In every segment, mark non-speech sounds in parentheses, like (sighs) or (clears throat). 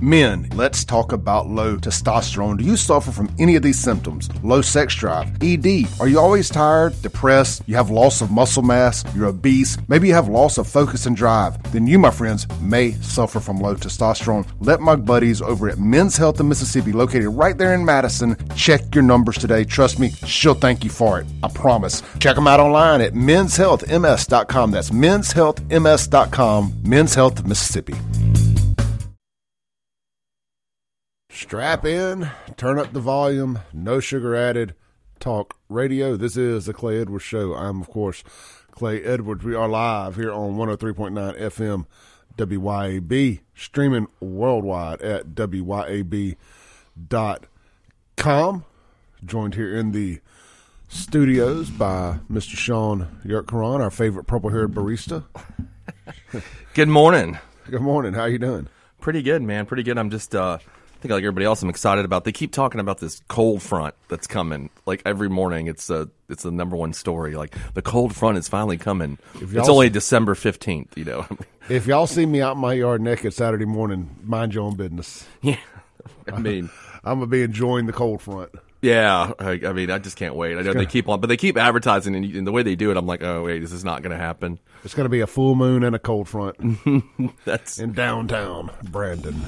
Men, let's talk about low testosterone. Do you suffer from any of these symptoms? Low sex drive, ED. Are you always tired, depressed? You have loss of muscle mass? You're obese? Maybe you have loss of focus and drive? Then you, my friends, may suffer from low testosterone. Let my buddies over at Men's Health in Mississippi, located right there in Madison, check your numbers today. Trust me, she'll thank you for it. I promise. Check them out online at menshealthms.com. That's menshealthms.com. Men's Health Mississippi. Strap in, turn up the volume, no sugar added. Talk radio. This is the Clay Edwards Show. I'm, of course, Clay Edwards. We are live here on 103.9 FM WYAB, streaming worldwide at WYAB.com. Joined here in the studios by Mr. Shaun Yurtkuran, our favorite purple haired barista. Good morning. Good morning. How you doing? Pretty good, man. Pretty good. I'm just, uh, I think like everybody else, I'm excited about. They keep talking about this cold front that's coming. Like every morning, it's a, it's the number one story. Like the cold front is finally coming. It's only s- December 15th. You know. (laughs) If y'all see me out in my yard naked Saturday morning, mind your own business. yeah. (laughs) I mean. (laughs) I'm gonna be enjoying the cold front. Yeah, I, I mean, I just can't wait. I know they keep on, but they keep advertising, and, and the way they do it, I'm like, oh wait, this is not going to happen. It's gonna be a full moon and a cold front (laughs) That's in downtown Brandon.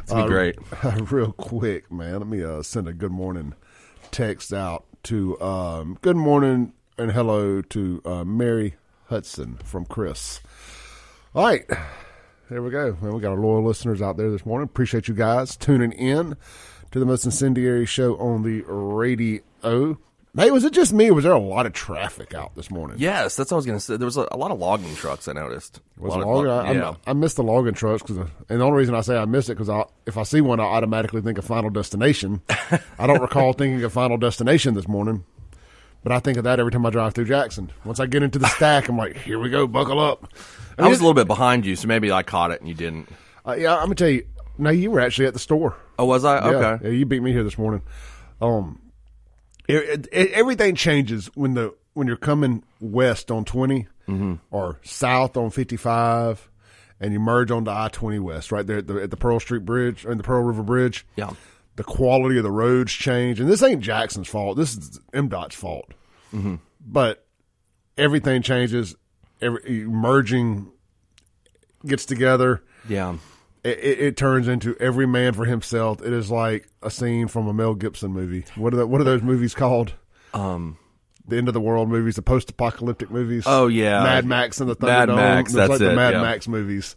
it's be great. (laughs) Real quick, man. Let me uh, send a good morning text out to um, good morning and hello to uh, Mary Hudson from Chris. All right, there we go. Man, we got our loyal listeners out there this morning. Appreciate you guys tuning in to the most incendiary show on the radio. Hey, was it just me, or was there a lot of traffic out this morning? Yes, that's what I was going to say. There was a, a lot of logging trucks I noticed. Was it of- logging? I, yeah. I, I missed the logging trucks because, and the only reason I say I missed it because if I see one, I automatically think of Final Destination. I don't recall (laughs) thinking of Final Destination this morning, but I think of that every time I drive through Jackson. Once I get into the (laughs) stack, I'm like, here we go, buckle up. I was a little bit behind you, so maybe I caught it and you didn't. Uh, yeah, I'm gonna tell you. No, you were actually at the store. Oh, was I? Yeah, Okay. yeah, you beat me here this morning. Um, it, it, everything changes when the when you're coming west on 20 Mm-hmm. or south on 55, and you merge onto I 20 west right there at the, at the Pearl Street Bridge or the Pearl River Bridge. Yeah. the quality of the roads change, and this ain't Jackson's fault. This is MDOT's fault. Mm-hmm. But everything changes. Every merging gets together Yeah. It, it, it turns into every man for himself. It is like a scene from a Mel Gibson movie. What are the, what are those movies called? Um. The end of the world movies, the post-apocalyptic movies. Oh, yeah. Mad Max and the Mad Thunderdome. Max, that's like the it, Mad yeah. Max movies.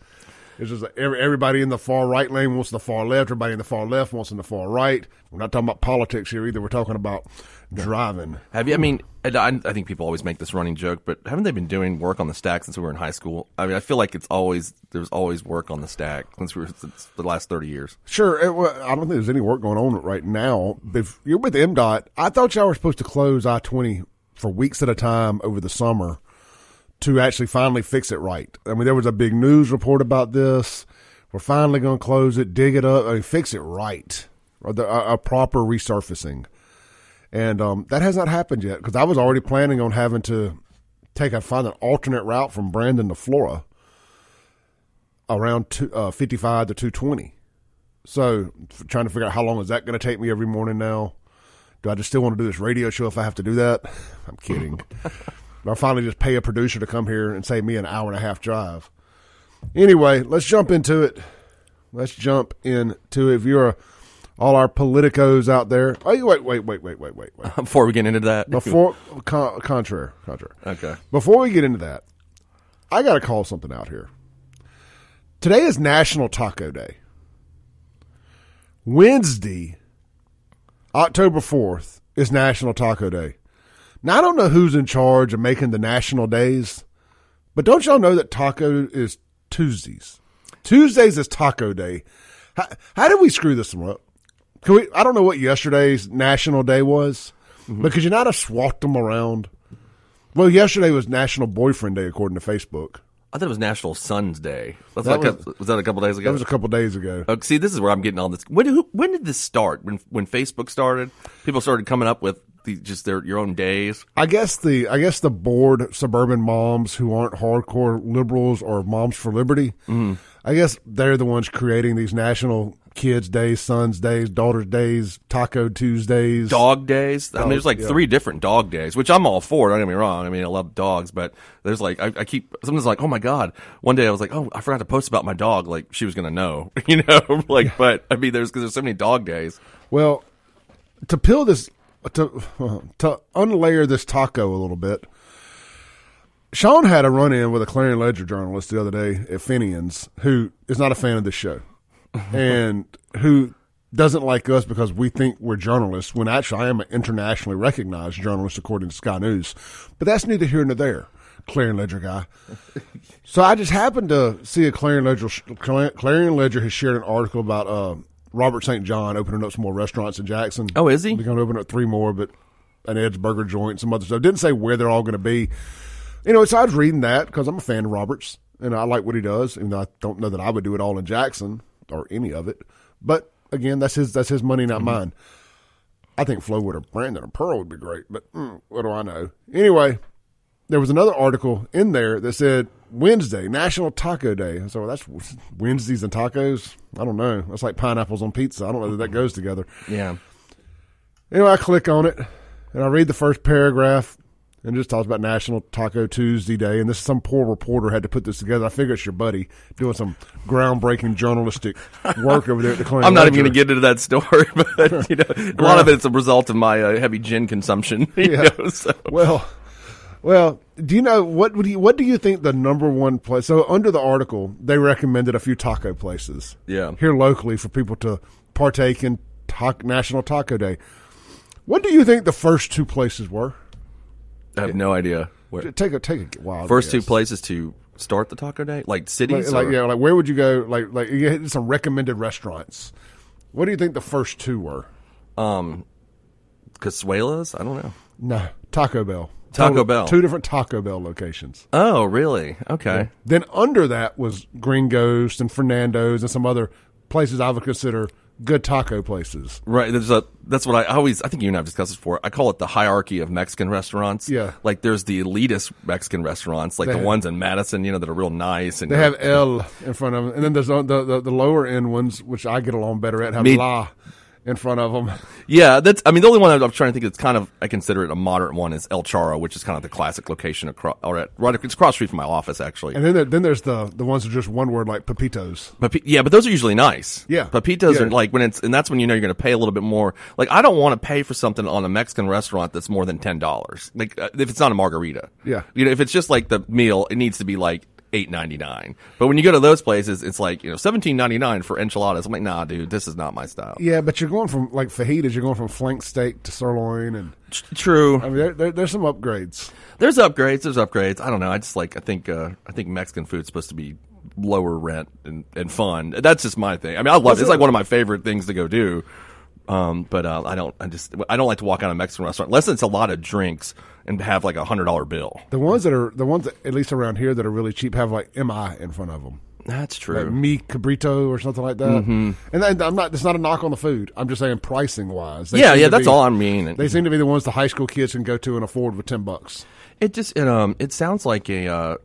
It's just like every, everybody in the far right lane wants the far left. Everybody in the far left wants in the far right. We're not talking about politics here either. We're talking about driving. Have you? I mean, I, I think people always make this running joke, but haven't they been doing work on the stack since we were in high school? I mean, I feel like it's always there's always work on the stack since we were since the last thirty years. Sure. It, well, I don't think there's any work going on right now. If you're with MDOT, I thought y'all were supposed to close I 20 for weeks at a time over the summer to actually finally fix it right. I mean, there was a big news report about this. We're finally going to close it, dig it up, I mean, fix it right, or the, a, a proper resurfacing. And um, that has not happened yet because I was already planning on having to take a find an alternate route from Brandon to Flora around two, uh, 55 to 220. So trying to figure out how long is that going to take me every morning now? Do I just still want to do this radio show if I have to do that? (laughs) I'm kidding. (laughs) I'll finally just pay a producer to come here and save me an hour and a half drive. Anyway, let's jump into it. Let's jump into it. If you're a, all our politicos out there, oh, you- wait, wait, wait, wait, wait, wait, wait. (laughs) Before we get into that, Before con, contrary, contrary. okay, Before we get into that, I got to call something out here. Today is National Taco Day. Wednesday, October 4th, is National Taco Day. Now, I don't know who's in charge of making the national days, but don't y'all know that taco is Tuesdays? Tuesdays is Taco Day. How, how did we screw this one up? Can we, I don't know what yesterday's National Day was, mm-hmm. but could you not have swapped them around? Well, yesterday was National Boyfriend Day, according to Facebook. I thought it was National Sons Day. That's That like was- a, was that a couple days ago? That was a couple days ago. Oh, see, this is where I'm getting all this. When did, who, when did this start? When when Facebook started, people started coming up with the, just their your own days. I guess the I guess the bored suburban moms who aren't hardcore liberals or moms for liberty mm-hmm. I guess they're the ones creating these national kids' days, sons' days, daughters' days, Taco Tuesdays. dog days. I mean, there's like yeah. three different dog days, which I'm all for. Don't get me wrong. I mean, I love dogs, but there's like I, I keep sometimes like, oh my god. One day I was like, oh, I forgot to post about my dog. Like she was gonna know, (laughs) you know. (laughs) like, but I mean, there's because there's so many dog days. Well, to peel this, to to unlayer this taco a little bit, Shaun had a run in with a Clarion Ledger journalist the other day at Fenian's who is not a fan of this show (laughs) and who doesn't like us because we think we're journalists when actually I am an internationally recognized journalist according to Sky News. But that's neither here nor there. Clarion Ledger guy. (laughs) So I just happened to see a Clarion Ledger. Clarion Ledger has shared an article about uh, Robert St. John opening up some more restaurants in Jackson. Oh, is he? They're going to open up three more, but an Ed's Burger joint, some other stuff. Didn't say where they're all going to be. You know, so I was reading that because I'm a fan of Roberts and I like what he does. Even though I don't know that I would do it all in Jackson or any of it. But again, that's his that's his money, not mine. I think Flo Flowood or Brandon or Pearl would be great, but mm, what do I know? Anyway, there was another article in there that said Wednesday, National Taco Day. I said, well, that's Wednesdays and tacos. I don't know. That's like pineapples on pizza. I don't know that that goes together. Yeah. Anyway, I click on it and I read the first paragraph and it just talks about National Taco Tuesday Day. And this some poor reporter had to put this together. I figure it's your buddy doing some groundbreaking journalistic work over there at the Clarion I'm not even going to get into that story, (laughs) but you know, a lot of it's a result of my uh, heavy gin consumption. (laughs) Yeah. know, so. Well, well, do you know what would you, what do you think the number one place? So under the article, they recommended a few taco places. Yeah. here locally for people to partake in ta- National Taco Day. What do you think the first two places were? I have no idea where. Take a take a wild First two places to start the taco day, like Like, cities. like or- yeah, like where would you go? Like like you hit some recommended restaurants. What do you think the first two were? um, Casuelas. I don't know. No, Taco Bell. Taco Total- Bell. Two different Taco Bell locations. Oh, really? Okay. Then under that was Green Ghost and Fernando's and some other places I would consider good taco places. Right. There's a. That's what I always. I think you and I have discussed this before. I call it the hierarchy of Mexican restaurants. Yeah. Like there's the elitist Mexican restaurants, like They the have- ones in Madison, you know, that are real nice and They have L in front of them, and then there's the, the the lower end ones, which I get along better at, have Me- La in front of them. (laughs) Yeah, that's. I mean, the only one I'm trying to think that's kind of I consider it a moderate one is El Charro, which is kind of the classic location across. Or at, right, it's across the street from my office actually. And then there, then there's the the ones that are just one word like Pepitos. But yeah, but those are usually nice. Yeah. pepitos Yeah. are like when it's, and that's when you know you're going to pay a little bit more. Like I don't want to pay for something on a Mexican restaurant that's more than ten dollars. Like uh, if it's not a margarita. Yeah. You know, if it's just like the meal, it needs to be like eight ninety nine. But when you go to those places, it's like you know seventeen ninety nine for enchiladas. I'm like, nah, dude, this is not my style. Yeah, but you're going from like fajitas, you're going from flank steak to sirloin, and True. I mean there, there, there's some upgrades. There's upgrades. There's upgrades. I don't know. I just like. I think. Uh, I think Mexican food's supposed to be lower rent and, and fun. That's just my thing. I mean, I love it. It's like one of my favorite things to go do. Um, but uh, I don't. I just. I don't like to walk out of a Mexican restaurant unless it's a lot of drinks and have like a hundred dollar bill. The ones that are the ones that at least around here that are really cheap have like mi in front of them. That's Like true. mi cabrito or something like that. Mm-hmm. And then, I'm not. It's not a knock on the food. I'm just saying pricing wise. Yeah, yeah. That's be- all I mean. They seem to be the ones the high school kids can go to and afford with ten bucks. It just it um it sounds like a uh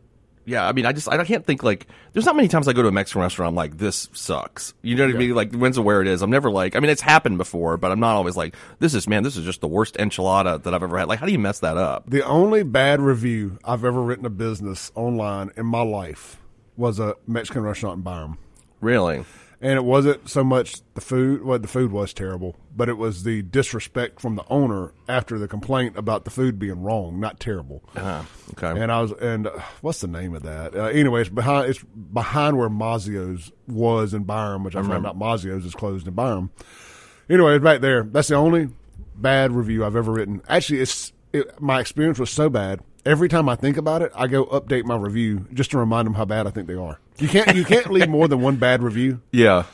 yeah I mean I just I can't think like there's not many times I go to a Mexican restaurant I'm like this sucks. You know what I mean? Like depends on where it is. I'm never like I mean it's happened before but I'm not always like this is man this is just the worst enchilada that I've ever had. Like how do you mess that up? The only bad review I've ever written a business online in my life was a Mexican restaurant in Byram. really And it wasn't so much the food, well, the food was terrible, but it was the disrespect from the owner after the complaint about the food being wrong, not terrible. uh, okay And I was, and uh, what's the name of that? Uh, anyway, it's behind, it's behind where Mazzio's was in Byram, which I, found out Mazzio's is closed in Byram. Anyway, it's back there. That's the only bad review I've ever written. Actually, it's it, my experience was so bad. Every time I think about it, I go update my review just to remind them how bad I think they are. You can't you can't leave more than one bad review. yeah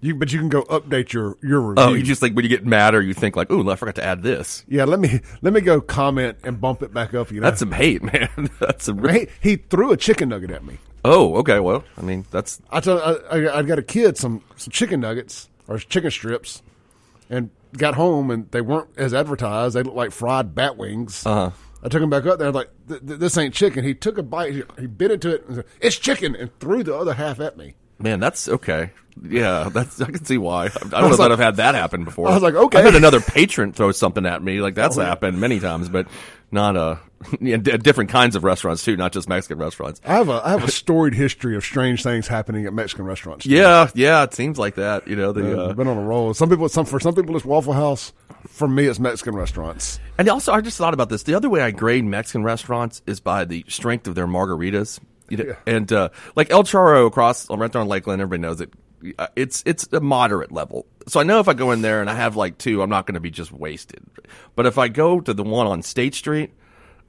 You but you can go update your your review. oh you just like when you get mad or you think like ooh I forgot to add this yeah. Let me let me go comment and bump it back up. You know, that's some hate man (laughs) that's some he, he threw a chicken nugget at me. oh okay well I mean that's I told I, I, I got a kid some some chicken nuggets or chicken strips, and got home and they weren't as advertised. They looked like fried bat wings. Uh-huh. I took him back up there. Like th- th- this ain't chicken. He took a bite. He, he bit into it. And said, it's chicken, and threw the other half at me. Man, that's okay. Yeah, that's I can see why. I don't know that I've had that happen before. I was like, okay. I've had another patron throw something at me. Like that's happened many times, but not uh, (laughs) yeah, d- different kinds of restaurants too, not just Mexican restaurants. I have a I have a storied history of strange things happening at Mexican restaurants. Yeah, yeah, it seems like that. You know, the Uh, uh, been on a roll. Some people, some for some people, it's Waffle House. For me, it's Mexican restaurants. And also, I just thought about this. The other way I grade Mexican restaurants is by the strength of their margaritas. You know, And uh, like El Charro across on Renton on Lakeland, everybody knows it. Uh, It's it's a moderate level. So I know if I go in there and I have like two, I'm not going to be just wasted. But if I go to the one on State Street,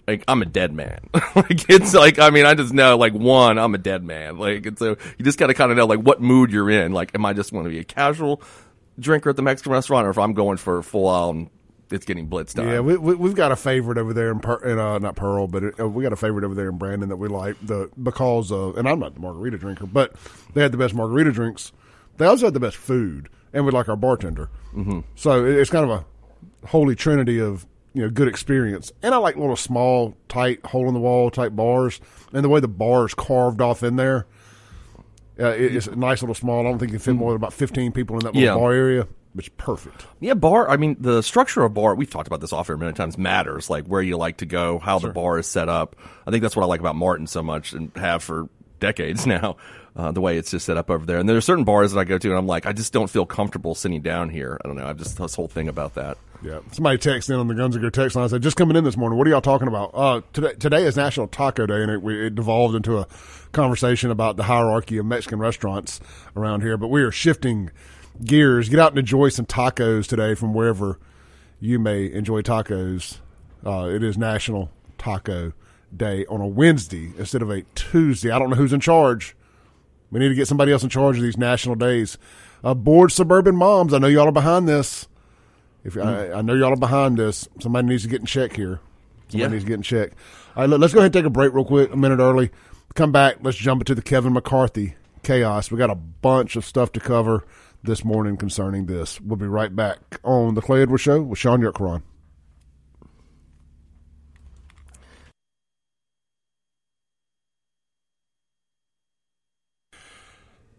like I'm a dead man. (laughs) like it's like I mean I just know like one I'm a dead man. Like and so you just got to kind of know like what mood you're in. Like am I just want to be a casual drinker at the Mexican restaurant, or if I'm going for full on, it's getting blitzed. Yeah, we, we, we've got a favorite over there in, per, in uh, not Pearl, but it, uh, we got a favorite over there in Brandon that we like the because of. And I'm not the margarita drinker, but they had the best margarita drinks. They also had the best food, and we like our bartender. Mm-hmm. So it, it's kind of a holy trinity of you know good experience. And I like little small, tight, hole in the wall type bars, and the way the bar is carved off in there. Uh, it, it's a nice little small. I don't think you can fit more than about 15 people in that little Yeah. bar area. It's perfect. Yeah, bar. I mean, the structure of bar. We've talked about this off air many times. Matters like where you like to go, how the bar is set up. I think that's what I like about Martin so much, and have for decades (laughs) now. Uh, the way it's just set up over there, and there are certain bars that I go to, and I'm like, I just don't feel comfortable sitting down here. I don't know. I've just this whole thing about that. Yeah. Somebody texted in on the Guns and Go text line. I said, just coming in this morning. What are y'all talking about? Uh, today, today is National Taco Day, and it, we, it devolved into a conversation about the hierarchy of Mexican restaurants around here. But we are shifting gears. Get out and enjoy some tacos today from wherever you may enjoy tacos. Uh, it is National Taco Day on a Wednesday instead of a Tuesday. I don't know who's in charge. We need to get somebody else in charge of these national days. Uh, bored suburban moms, I know y'all are behind this. If I, I know y'all are behind this, somebody needs to get in check here. Somebody Yeah. needs to get in check. All right, let, us go ahead and take a break real quick, a minute early. Come back. Let's jump into the Kevin McCarthy chaos. We got a bunch of stuff to cover this morning concerning this. We'll be right back on the Clay Edwards Show with Shaun Yurtkuran.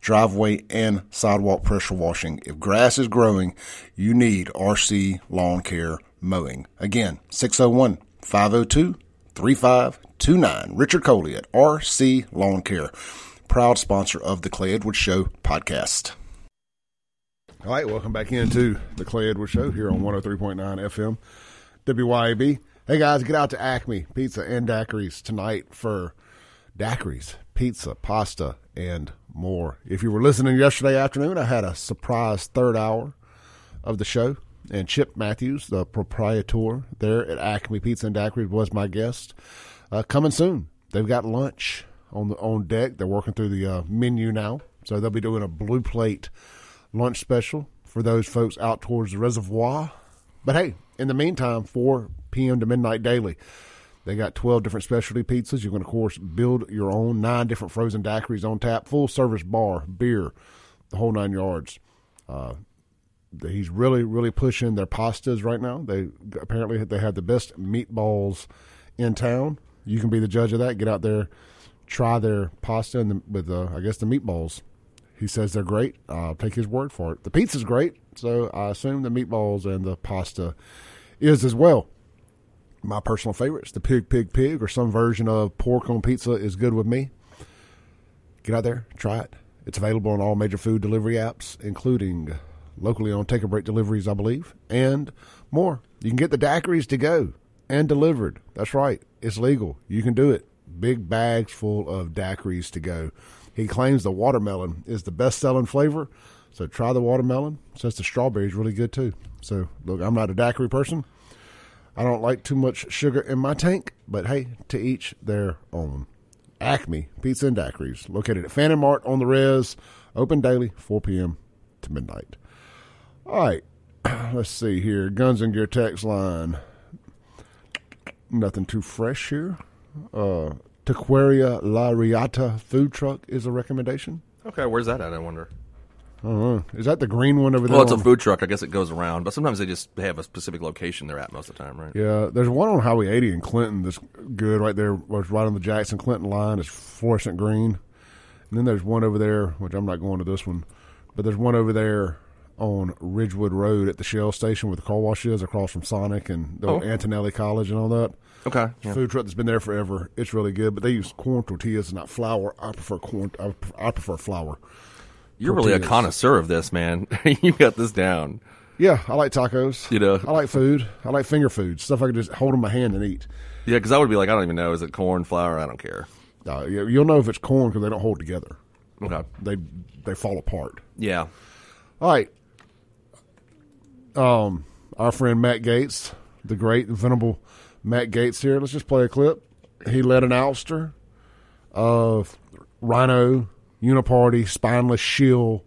driveway and sidewalk pressure washing. If grass is growing, you need RC Lawn Care Mowing. Again, 601 502 3529. Richard Coley at RC Lawn Care, proud sponsor of the Clay Edwards Show podcast. All right, welcome back into the Clay Edwards Show here on 103.9 FM WYAB. Hey guys, get out to Acme Pizza and Daiquiris tonight for daiquiris, pizza, pasta, and more. If you were listening yesterday afternoon, I had a surprise third hour of the show, and Chip Matthews, the proprietor there at Acme Pizza and Daiquiris, was my guest. Uh, coming soon, they've got lunch on the on deck. They're working through the uh, menu now, so they'll be doing a blue plate lunch special for those folks out towards the reservoir. But hey, in the meantime, 4 p.m. to midnight daily. They got 12 different specialty pizzas. You can, of course, build your own nine different frozen daiquiris on tap, full service bar, beer, the whole nine yards. Uh, he's really, really pushing their pastas right now. They apparently they have the best meatballs in town. You can be the judge of that. Get out there, try their pasta and the, with, uh, I guess, the meatballs. He says they're great. I'll take his word for it. The pizza's great, so I assume the meatballs and the pasta is as well my personal favorites, the pig, pig, pig, or some version of pork on pizza is good with me. Get out there, try it. It's available on all major food delivery apps, including locally on Take a Break deliveries, I believe, and more. You can get the daiquiris to go and delivered. That's right, it's legal. You can do it. Big bags full of daiquiris to go. He claims the watermelon is the best selling flavor, so try the watermelon. Says the strawberry is really good too. So look, I'm not a daiquiri person. I don't like too much sugar in my tank, but hey, to each their own. Acme Pizza and Daiquiris, located at Fannin Mart on the Res, Open daily, 4 p.m. to midnight. All right. (clears throat) Let's see here. Guns and Gear text line. Nothing too fresh here. Uh, Taqueria La Riata food truck is a recommendation. Okay, where's that at? I wonder. Don't. Is that the green one over there? Well, it's a food truck. I guess it goes around, but sometimes they just have a specific location they're at most of the time, right? Yeah, there's one on Highway 80 in Clinton that's good right there. It's right on the Jackson Clinton line. It's fluorescent green. And then there's one over there, which I'm not going to this one, but there's one over there on Ridgewood Road at the Shell station where the car wash is across from Sonic and the Oh. Antonelli College and all that. Okay. yeah. Food truck that's been there forever. It's really good, but they use corn tortillas, not flour. I prefer corn. I prefer flour. You're really a connoisseur of this, man. (laughs) you got this down. Yeah, I like tacos. You know. I like food. I like finger food stuff I can just hold in my hand and eat. Yeah, because I would be like, I don't even know. Is it corn, flour? I don't care. Uh, you- you'll know if it's corn because they don't hold together. Okay. They they fall apart. Yeah. All right. Um, our friend Matt Gaetz, the great venerable Matt Gaetz here. Let's just play a clip. He led an ouster of RINO, Uniparty, spineless shill,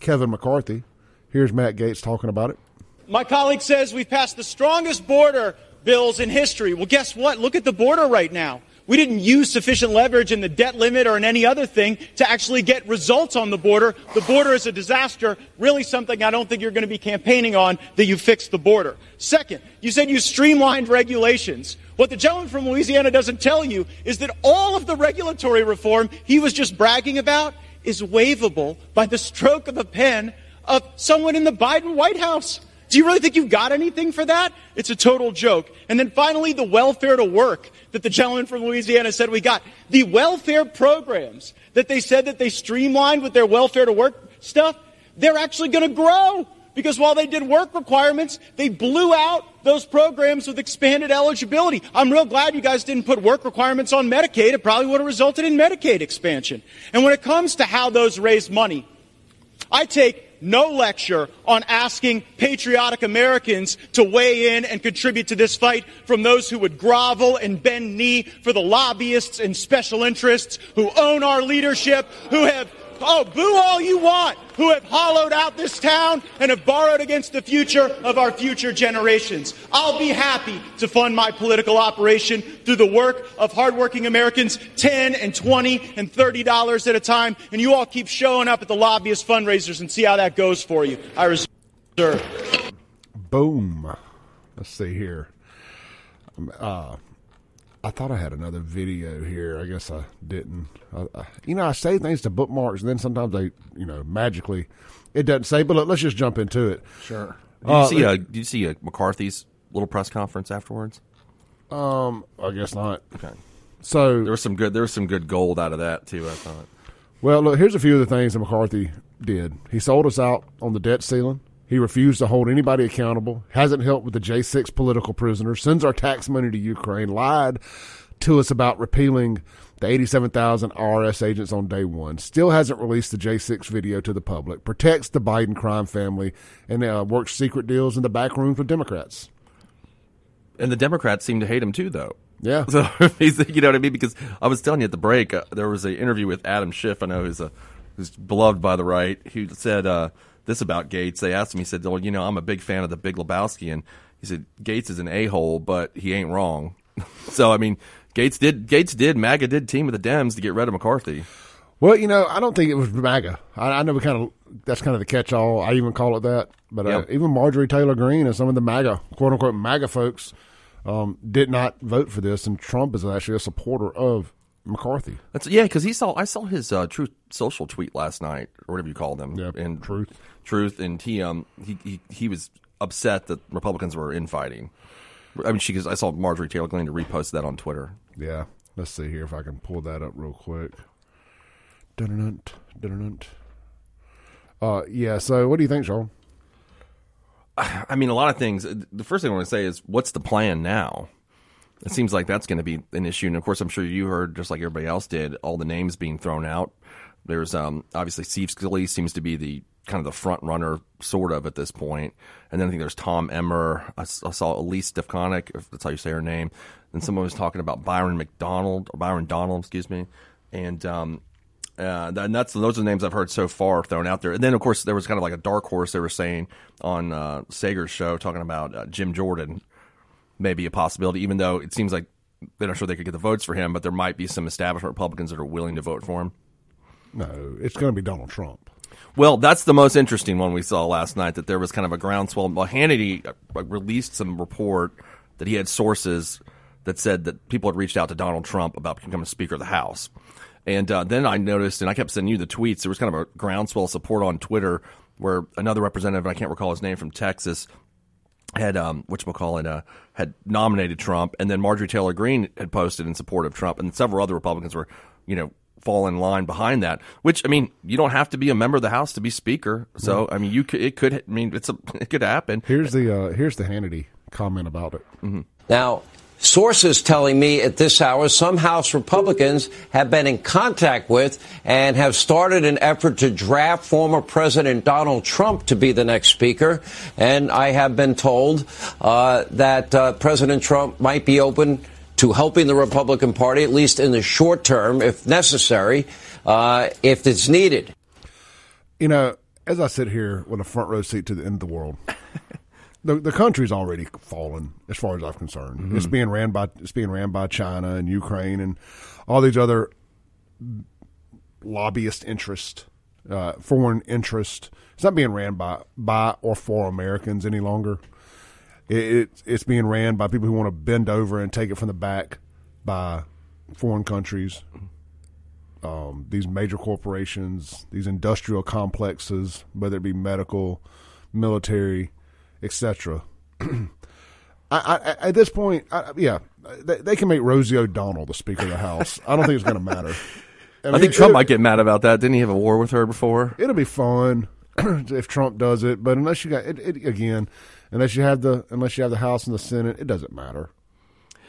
Kevin McCarthy. Here's Matt Gaetz talking about it. My colleague says we've passed the strongest border bills in history. Well, guess what? Look at the border right now. We didn't use sufficient leverage in the debt limit or in any other thing to actually get results on the border. The border is a disaster, really something I don't think you're going to be campaigning on that you fixed the border. Second, you said you streamlined regulations. What the gentleman from Louisiana doesn't tell you is that all of the regulatory reform he was just bragging about is waivable by the stroke of a pen of someone in the Biden White House. Do you really think you've got anything for that? It's a total joke. And then finally, the welfare to work that the gentleman from Louisiana said we got. The welfare programs that they said that they streamlined with their welfare to work stuff, they're actually going to grow. Because while they did work requirements, they blew out those programs with expanded eligibility. I'm real glad you guys didn't put work requirements on Medicaid. It probably would have resulted in Medicaid expansion. And when it comes to how those raise money, I take no lecture on asking patriotic Americans to weigh in and contribute to this fight from those who would grovel and bend knee for the lobbyists and special interests who own our leadership, who have, oh, boo all you want, who have hollowed out this town and have borrowed against the future of our future generations. I'll be happy to fund my political operation through the work of hardworking Americans, 10 and 20 and 30 dollars at a time, and you all keep showing up at the lobbyist fundraisers and see how that goes for you. I reserve. Boom. Let's see here. Um, Uh, I thought I had another video here. I guess I didn't. I, I, you know, I say things to bookmarks, and then sometimes they, you know, magically, it doesn't say. But look, let's just jump into it. Sure. Did you Uh, see? Uh, did you see uh, McCarthy's little press conference afterwards? Um, I guess not. Okay. So There was some good. There was some good gold out of that too. I thought. Well, look, here's a few of the things that McCarthy did. He sold us out on the debt ceiling. He refused to hold anybody accountable, hasn't helped with the J6 political prisoners, sends our tax money to Ukraine, lied to us about repealing the 87,000 IRS agents on day one, still hasn't released the J6 video to the public, protects the Biden crime family, and uh, works secret deals in the back rooms with Democrats. And the Democrats seem to hate him too, though. Yeah. (laughs) So (laughs) he's, you know what I mean? Because I was telling you at the break, uh, there was an interview with Adam Schiff. I know who's a who's beloved by the right. Who said uh, this about Gaetz? They asked him. He said, "Well, you know, I'm a big fan of the Big Lebowski," and he said Gaetz is an a hole, but he ain't wrong. (laughs) so I mean, Gaetz did Gaetz did MAGA did team with the Dems to get rid of McCarthy. Well, you know, I don't think it was MAGA. I, I know we kind of that's kind of the catch-all. I even call it that. But uh, even Marjorie Taylor Greene and some of the MAGA, quote unquote MAGA folks, um, did not vote for this, and Trump is actually a supporter of McCarthy. That's yeah, because he saw I saw his uh, Truth Social tweet last night or whatever you call them. Yeah, and Truth. Truth, and he um he, he he was upset that Republicans were infighting. I mean, she cause I saw Marjorie Taylor Greene to repost that on Twitter. Yeah. Let's see here if I can pull that up real quick. Dun-dun-dun, dun-dun-dun. Uh, yeah. So, what do you think, Shaun? (sighs) I mean, a lot of things. The first thing I want to say is, what's the plan now? It seems like that's going to be an issue, and of course, I'm sure you heard, just like everybody else did, all the names being thrown out. There's um, obviously Steve Scalise seems to be the kind of the front runner, sort of at this point, and then I think there's Tom Emmer. I saw Elise Stefanik, if that's how you say her name. And someone was talking about Byron McDonald or Byron Donald, excuse me, and um, Uh, and that's those are the names I've heard so far thrown out there. And then, of course, there was kind of like a dark horse they were saying on uh, Saagar's show, talking about uh, Jim Jordan, maybe a possibility. Even though it seems like they're not sure they could get the votes for him, but there might be some establishment Republicans that are willing to vote for him. No, it's going to be Donald Trump. Well, that's the most interesting one we saw last night. That there was kind of a groundswell. Well, Hannity uh, released some report that he had sources that said that people had reached out to Donald Trump about becoming Speaker of the House. And uh, then I noticed, and I kept sending you the tweets. There was kind of a groundswell support on Twitter where another representative, I can't recall his name from Texas, had um which call it uh had nominated Trump and then Marjorie Taylor Greene had posted in support of Trump and several other Republicans were you know fall in line behind that which I mean you don't have to be a member of the House to be speaker so I mean you could it could I mean it's a (laughs) it could happen Here's the uh, here's the Hannity comment about it. Now, sources telling me at this hour some House Republicans have been in contact with and have started an effort to draft former President Donald Trump to be the next speaker. And I have been told uh, that uh, President Trump might be open to helping the Republican Party, at least in the short term, if necessary, uh, if it's needed. You know, as I sit here with a front row seat to the end of the world, (laughs) the the country's already fallen as far as I'm concerned. It's being ran by it's being ran by China and Ukraine and all these other lobbyist interest, uh, foreign interest. It's not being ran by by or for Americans any longer. It, it it's being ran by people who want to bend over and take it from the back by foreign countries. Um, these major corporations, these industrial complexes, whether it be medical, military, etc. (clears throat) I, I, at this point, I, yeah, they, they can make Rosie O'Donnell the Speaker of the House. I don't think it's going to matter. (laughs) I mean, think Trump might get mad about that didn't he have a war with her before It'll be fun (clears throat) if Trump does it, but unless you got it, it again, unless you have the unless you have the House and the Senate, it doesn't matter.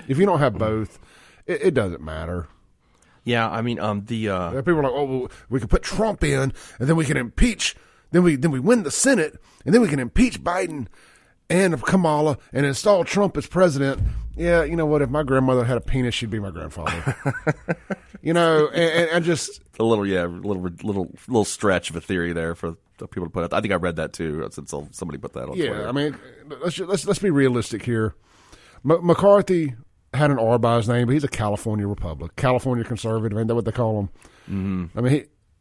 If you don't have both, it, it doesn't matter. yeah I mean um the uh people are like, oh, well, we can put Trump in, and then we can impeach. Then we then we win the Senate, and then we can impeach Biden and Kamala and install Trump as president. Yeah, you know what? If my grandmother had a penis, she'd be my grandfather. (laughs) you know, and, and I just a little yeah a little little little stretch of a theory there for people to put out I think I read that too since somebody put that on yeah. Twitter I mean, let's let's let's be realistic here. M- McCarthy had an R by his name, but he's a California Republic, California conservative. Ain't that what they call him? Mm-hmm. I mean, he,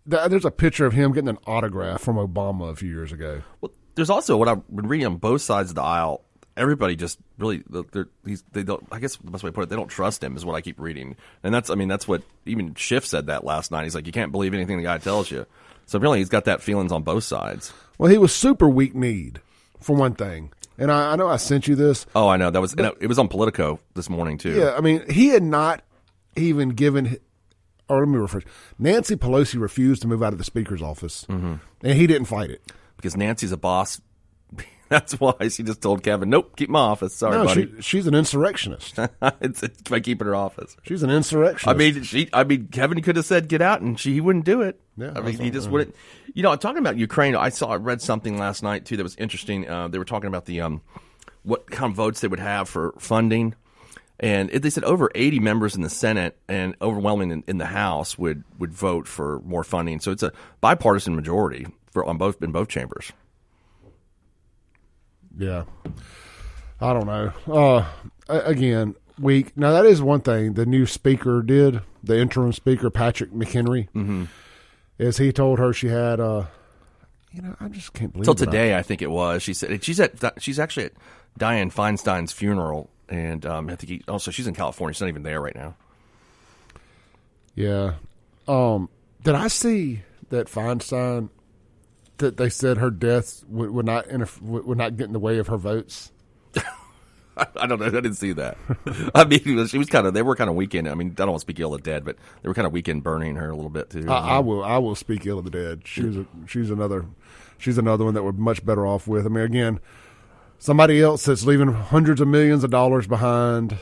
th- there's a picture of him getting an autograph from Obama a few years ago. Well, there's also what I've been reading on both sides of the aisle. Everybody just really, they're, he's, they don't. I guess the best way to put it, they don't trust him, is what I keep reading, and that's, I mean, that's what even Schiff said that last night. He's like, you can't believe anything the guy tells you. So apparently, he's got that feelings on both sides. Well, he was super weak kneed, for one thing. And I, I know I sent you this. Oh, I know that was and it was on Politico this morning too. Yeah, I mean, he had not even given. Or let me refresh. Nancy Pelosi refused to move out of the Speaker's office, mm-hmm. and he didn't fight it. because Nancy's a boss. (laughs) That's why she just told Kevin, "Nope, keep my office." Sorry, No, buddy. she, she's an insurrectionist. (laughs) it's, it's by keeping her office. She's an insurrectionist. I mean, she. I mean, Kevin could have said get out, and she he wouldn't do it. Yeah, I mean, he just wouldn't. You know, talking about Ukraine, I saw I read something last night too that was interesting. Uh, they were talking about the um, what kind of votes they would have for funding, and it, they said over eighty members in the Senate and overwhelming in, in the House would would vote for more funding. So it's a bipartisan majority for on both in both chambers. Yeah. I don't know. Uh, again, weak. Now that is one thing the new speaker did. The interim speaker, Patrick McHenry, mm-hmm. is he told her she had. Uh, you know, I just can't believe. Till that I- today, I think it was. She said she's at she's actually at Dianne Feinstein's funeral, and um, I think he, also she's in California. She's not even there right now. Yeah. Um, did I see that Feinstein that they said her death would, would not interf- would not get in the way of her votes? (laughs) I don't know. I didn't see that. (laughs) I mean, she was kind of. They were kind of weekend. I mean, I don't want to speak ill of the dead, but they were kind of weekend burning her a little bit too. I, I will. I will speak ill of the dead. She's a, she's another. She's another one that we're much better off with. I mean, again, somebody else that's leaving hundreds of millions of dollars behind.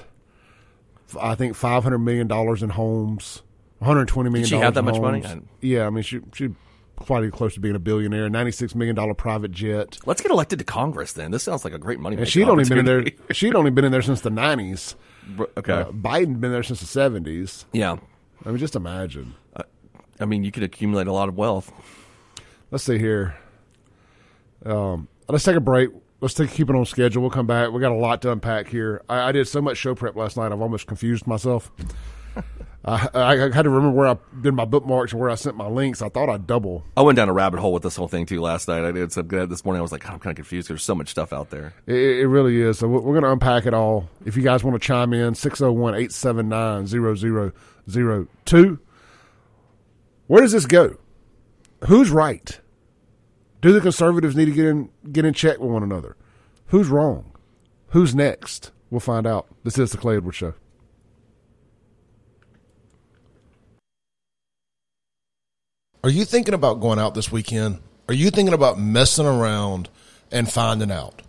I think five hundred million dollars in homes, one hundred twenty million. she have that much money? homes. Yeah, I mean, she she probably close to being a billionaire. Ninety six million dollar private jet. Let's get elected to Congress then. This sounds like a great money. And she'd only been in there. (laughs) She'd only been in there since the nineties. Okay. Uh, Biden been there since the seventies. yeah. I mean, just imagine. I mean, you could accumulate a lot of wealth. Let's see here. Um, let's take a break. Let's take keep it on schedule. We'll come back. We got a lot to unpack here. I, I did so much show prep last night. I've almost confused myself. (laughs) I, I had to remember where I did my bookmarks and where I sent my links. I thought I'd double. I went down a rabbit hole with this whole thing too last night. I did so good this morning. I was like, I'm kind of confused. There's so much stuff out there. It, it really is. So we're going to unpack it all. If you guys want to chime in, 601 879 0002. Where does this go? Who's right? Do the conservatives need to get in get in check with one another? Who's wrong? Who's next? We'll find out. This is the Clay Edwards Show. Are you thinking about going out this weekend? Are you thinking about messing around and finding out?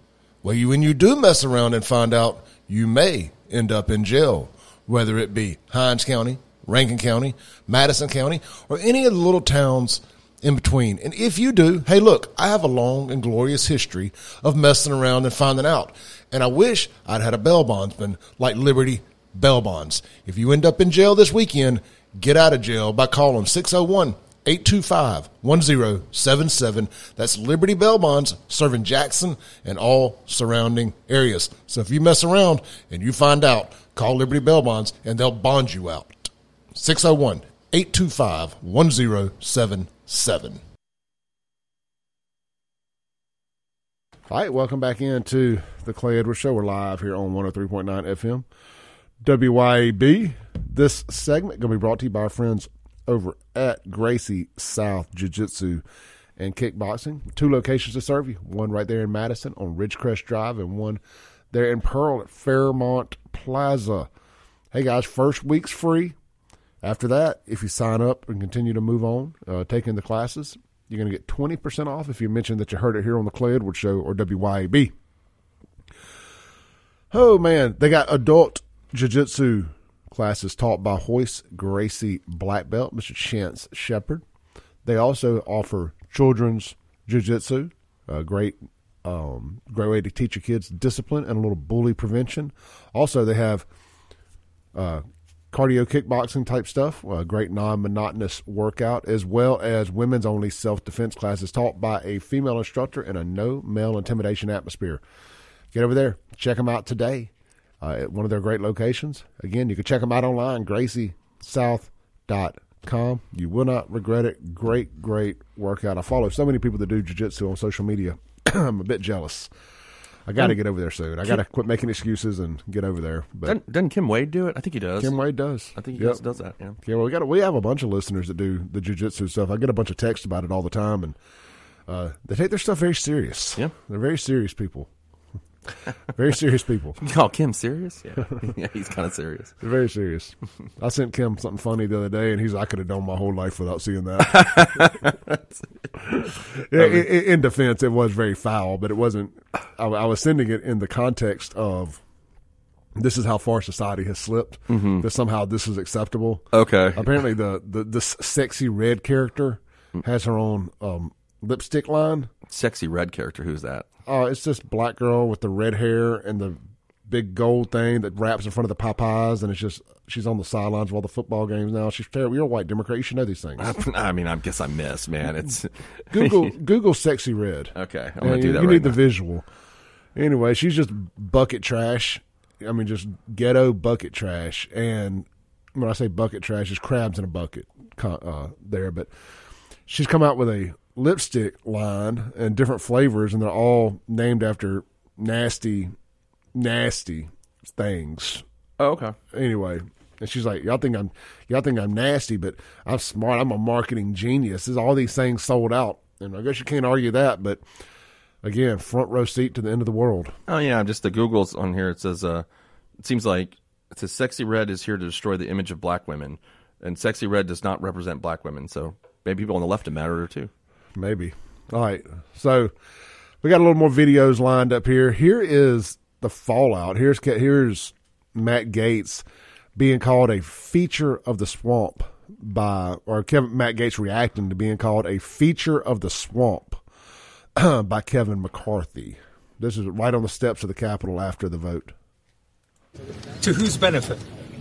Well, you, when you do mess around and find out, you may end up in jail, whether it be Hinds County, Rankin County, Madison County, or any of the little towns in between. And if you do, hey, look, I have a long and glorious history of messing around and finding out. And I wish I'd had a bail bondsman like Liberty Bail Bonds. If you end up in jail this weekend, get out of jail by calling 601 825 1077. That's Liberty Bail Bonds serving Jackson and all surrounding areas. So if you mess around and you find out, call Liberty Bail Bonds and they'll bond you out. 601 825 1077. All right, welcome back into the Clay Edwards Show. We're live here on 103.9 FM. WYAB. This segment going to be brought to you by our friends over at Gracie South Jiu Jitsu and Kickboxing. Two locations to serve you one right there in Madison on Ridgecrest Drive, and one there in Pearl at Fairmont Plaza. Hey guys, first week's free. After that, if you sign up and continue to move on, uh, taking the classes, you're going to get 20% off if you mention that you heard it here on the Clay Edwards Show or WYAB. Oh man, they got adult jiu-jitsu classes taught by Royce Gracie Black Belt, Mr. Chance Shepard. They also offer children's jiu-jitsu, a great um, great way to teach your kids discipline and a little bully prevention. Also, they have uh, cardio kickboxing type stuff, a great non-monotonous workout, as well as women's only self-defense classes taught by a female instructor in a no male intimidation atmosphere. Get over there, check them out today uh, at one of their great locations. Again, you can check them out online, graciesouth.com. You will not regret it. Great, great workout. I follow so many people that do jiu-jitsu on social media. (clears throat) I'm a bit jealous. I got to get over there soon. I got to quit making excuses and get over there. But Doesn't, doesn't Kim Wade do it? I think he does. Kim Wade does. I think he Yep. does, does that. Yeah. Yeah, well, we got we have a bunch of listeners that do the jujitsu stuff. I get a bunch of texts about it all the time, and uh, they take their stuff very serious. Yeah. they're very serious people. (laughs) very serious people. (laughs) Oh, Kim, serious? Yeah, (laughs) yeah he's kind of serious. Very serious. I sent Kim something funny the other day, and he's like, I could have done my whole life without seeing that. Yeah, in, in- in defense, it was very foul, but it wasn't. I, I was sending it in the context of this is how far society has slipped. That somehow this is acceptable. Okay. Apparently, the, the this sexy red character has her own um, lipstick line. Sexy red character. Who's that? Oh, it's this black girl with the red hair and the big gold thing that wraps in front of the Popeyes, and it's just she's on the sidelines of all the football games now. She's terrible. You're a white Democrat. You should know these things. (laughs) I mean, I guess I miss, man. It's (laughs) Google Google sexy red. okay. I'm gonna do you, that you right need the visual. Anyway, she's just bucket trash. I mean, just ghetto bucket trash. And when I say bucket trash, it's crabs in a bucket uh, there. But she's come out with a lipstick line and different flavors, and they're all named after nasty, nasty things. Oh, okay. Anyway, and she's like, "Y'all think I'm, y'all think I'm nasty, but I'm smart. I'm a marketing genius. There's all these things sold out, and I guess you can't argue that. But again, front row seat to the end of the world. Oh yeah, just the Google's on here. It says, uh, it seems like it says sexy red is here to destroy the image of black women, and sexy red does not represent black women. So maybe people on the left mattered or too. Maybe. All right. So we got a little more videos lined up here. Here is the fallout. Here's here's Matt Gaetz being called a feature of the swamp by or Kevin Matt Gaetz reacting to being called a feature of the swamp (clears throat) by Kevin McCarthy. This is right on the steps of the Capitol after the vote. To whose benefit?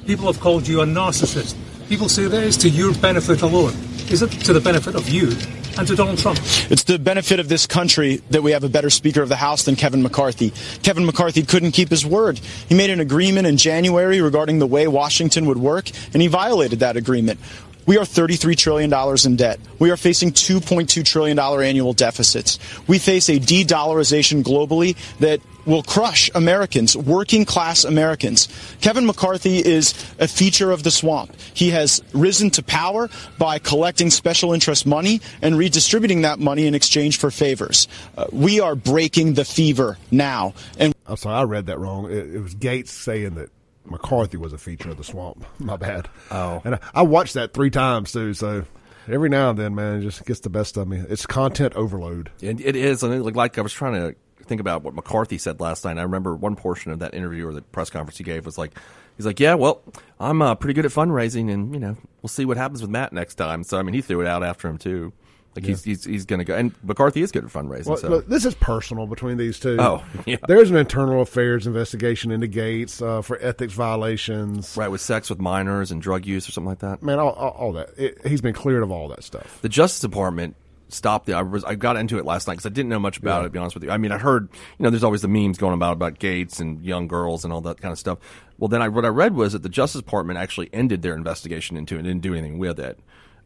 People have called you a narcissist, People say that is to your benefit alone. Is it to the benefit of you and to Donald Trump? It's the benefit of this country that we have a better Speaker of the House than Kevin McCarthy. Kevin McCarthy couldn't keep his word. He made an agreement in January regarding the way Washington would work, and he violated that agreement. We are $33 trillion in debt. We are facing $2.2 trillion annual deficits. We face a de-dollarization globally that will crush Americans, working class Americans. Kevin McCarthy is a feature of the swamp. He has risen to power by collecting special interest money and redistributing that money in exchange for favors. Uh, we are breaking the fever now. And I'm sorry, I read that wrong. It, it was Gaetz saying that McCarthy was a feature of the swamp. (laughs) My bad. Oh. and I, I watched that three times too. So every now and then, man, it just gets the best of me. It's content overload. And it is, and like, like I was trying to think about what McCarthy said last night. I remember one portion of that interview or the press conference he gave was like, he's like, "Yeah, well, I'm uh, pretty good at fundraising, and you know, we'll see what happens with Matt next time." So I mean, he threw it out after him too. Like he's he's he's going to go, and McCarthy is good at fundraising. Well, so look, this is personal between these two. Oh, (laughs) yeah. There's an internal affairs investigation into Gaetz uh, for ethics violations. right with sex with minors and drug use or something like that. Man, all, all, all that. It, he's been cleared of all that stuff. The Justice Department stopped it. I was I got into it last night because I didn't know much about Yeah. it. To be honest with you, I mean, I heard you know there's always the memes going about about Gaetz and young girls and all that kind of stuff. Well, then I what I read was that the Justice Department actually ended their investigation into it and didn't do anything with it,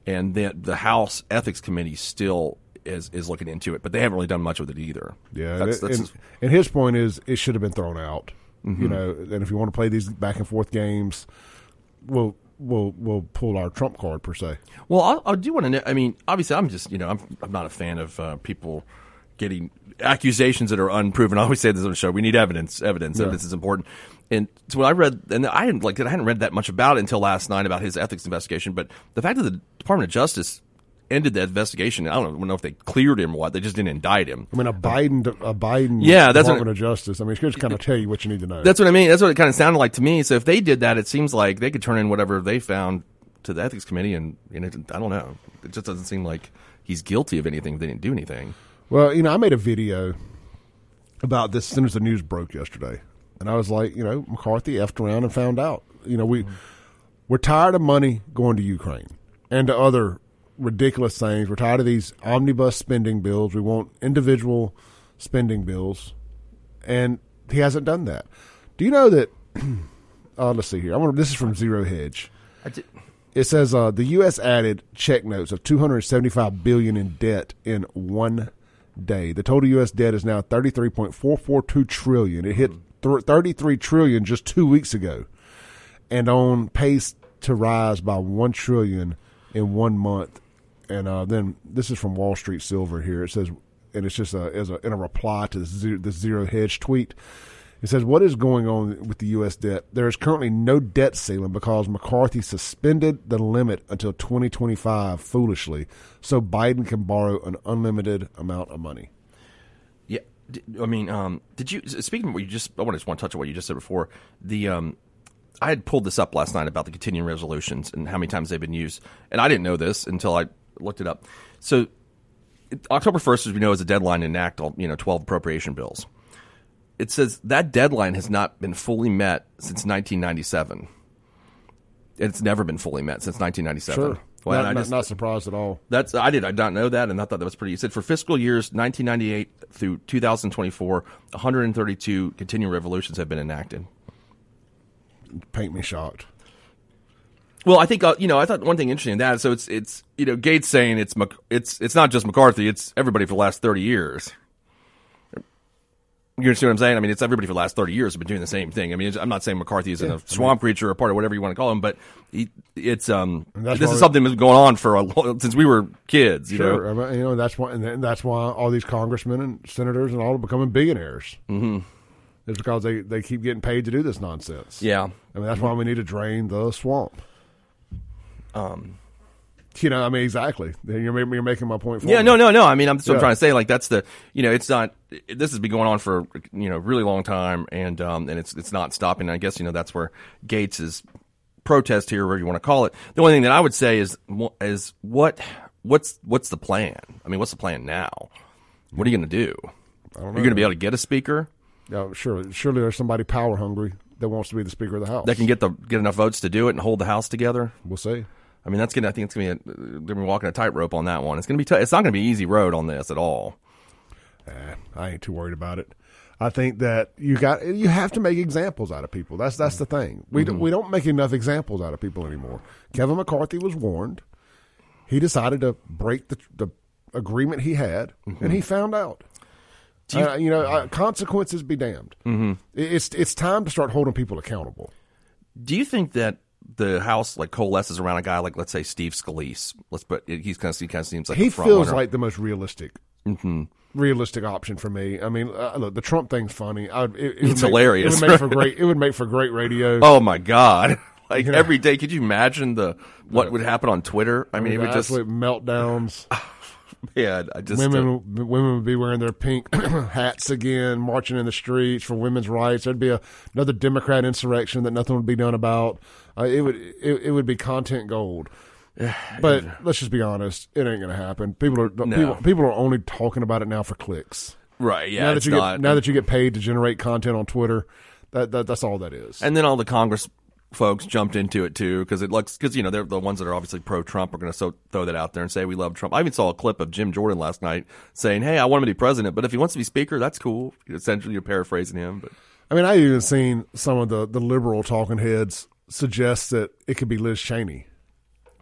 and that the House Ethics Committee still is is looking into it, but they haven't really done much with it either. Yeah, that's, and, that's and, and his point is it should have been thrown out. Mm-hmm. You know, and if you want to play these back and forth games, we'll we'll we'll pull our trump card per se. Well, I, I do want to know. I mean, obviously, I'm just you know, I'm I'm not a fan of uh, people getting accusations that are unproven. I always say this on the show: we need evidence. Evidence. Evidence is important. And so when I read, and I didn't like I hadn't read that much about it until last night about his ethics investigation. But the fact that the Department of Justice ended that investigation, I don't know if they cleared him or what. They just didn't indict him. I mean, a Biden a Biden Yeah, that's Department what- of Justice. I mean, it's just kind of tell you what you need to know. That's what I mean. That's what it kind of sounded like to me. So if they did that, it seems like they could turn in whatever they found to the ethics committee, and, and it, I don't know. It just doesn't seem like he's guilty of anything. if They didn't do anything. Well, you know, I made a video about this as soon as the news broke yesterday, and I was like, you know, McCarthy effed around and found out. You know, we we're tired of money going to Ukraine and to other ridiculous things. We're tired of these omnibus spending bills. We want individual spending bills, and he hasn't done that. Do you know that? (clears throat) Uh, let's see here. I want. This is from Zero Hedge. I did, It says uh, the U.S. added check notes of 275 billion in debt in one day. The total U.S. debt is now 33.442 trillion. It hit th- 33 trillion just two weeks ago, and on pace to rise by one trillion in one month. And uh, then this is from Wall Street Silver here. It says, and it's just a, as a in a reply to the zero, the zero hedge tweet. It says, What is going on with the U.S. debt? There is currently no debt ceiling because McCarthy suspended the limit until 2025 foolishly, so Biden can borrow an unlimited amount of money. I mean, um, did you speaking of what you just? I want to just want to touch on what you just said before. The um, I had pulled this up last night about the continuing resolutions and how many times they've been used, and I didn't know this until I looked it up. So it- October first, as we know, is a deadline to enact all you know twelve appropriation bills. It says that deadline has not been fully met since 1997. It's never been fully met since 1997. Not, I just- not surprised at all. that's I did I not know that, and I thought that was pretty. It said for fiscal years 1998 through 2024, 132 continuing revolutions have been enacted. Paint me shocked. Well, I think uh, you know. I thought one thing interesting in that. So it's it's you know Gaetz saying it's it's it's not just McCarthy. It's everybody for the last 30 years. You understand what I'm saying? I mean, it's everybody for the last 30 years have been doing the same thing. I mean, it's, I'm not saying McCarthy is in a swamp creature or part of whatever you want to call him, but he, it's um this is something that's been going on for a long, since we were kids. You know, I mean, you know that's why, and that's why all these congressmen and senators and all are becoming billionaires. Mm-hmm. It's because they, they keep getting paid to do this nonsense. yeah. I mean that's why we need to drain the swamp. Um, you know, I mean exactly. You're, you're making my point. For Yeah, me. no, no, no. I mean, I'm, what I'm Yeah. trying to say. Like, that's the, you know, it's not. This has been going on for you know really long time, and um, and it's it's not stopping. I guess you know that's where Gaetz is protest here, whatever you want to call it. The only thing that I would say is is what what's what's the plan? I mean, what's the plan now? What are you going to do? You're you going to be able to get a speaker? Yeah, sure. Surely there's somebody power hungry that wants to be the Speaker of the House. That can get the get enough votes to do it and hold the House together. We'll see. I mean, that's gonna. I think it's gonna be. A, they're gonna be walking a tightrope on that one. It's gonna be. T- it's not gonna be easy road on this at all. Eh, I ain't too worried about it. I think that you got you have to make examples out of people. That's that's the thing. We Mm-hmm. don't, we don't make enough examples out of people anymore. Kevin McCarthy was warned. He decided to break the the agreement he had, Mm-hmm. and he found out. You, uh, you know, uh, consequences be damned. Mm-hmm. It's it's time to start holding people accountable. Do you think that the House like coalesces around a guy like, let's say, Steve Scalise? Let's put. He's kind of he kind of seems like he feels runner. like the most realistic. Mm-hmm. Realistic option for me. I mean, uh, look, the Trump thing's funny. I, it, it It's make- hilarious. It would make for (laughs) great. It would make for great radio. Oh my god! (laughs) Like You know- every day, could you imagine the what would happen on Twitter? I mean, it would just absolute meltdowns. (laughs) yeah. I just uh, women women would be wearing their pink (clears throat) hats again, marching in the streets for women's rights. There'd be a, another Democrat insurrection that nothing would be done about. Uh, it would it, it would be content gold. But let's just be honest, it ain't going to happen. People are people, people are only talking about it now for clicks. right. Yeah, now that you not. get now that you get paid to generate content on Twitter, that, that that's all that is. and then all the Congress folks jumped into it too because it looks because you know they're the ones that are obviously pro Trump are going to so, throw that out there and say we love Trump. I even saw a clip of Jim Jordan last night saying, "Hey, I want him to be president, but if he wants to be speaker, that's cool." Essentially, you're paraphrasing him, but I mean, I even seen some of the the liberal talking heads suggest that it could be Liz Cheney.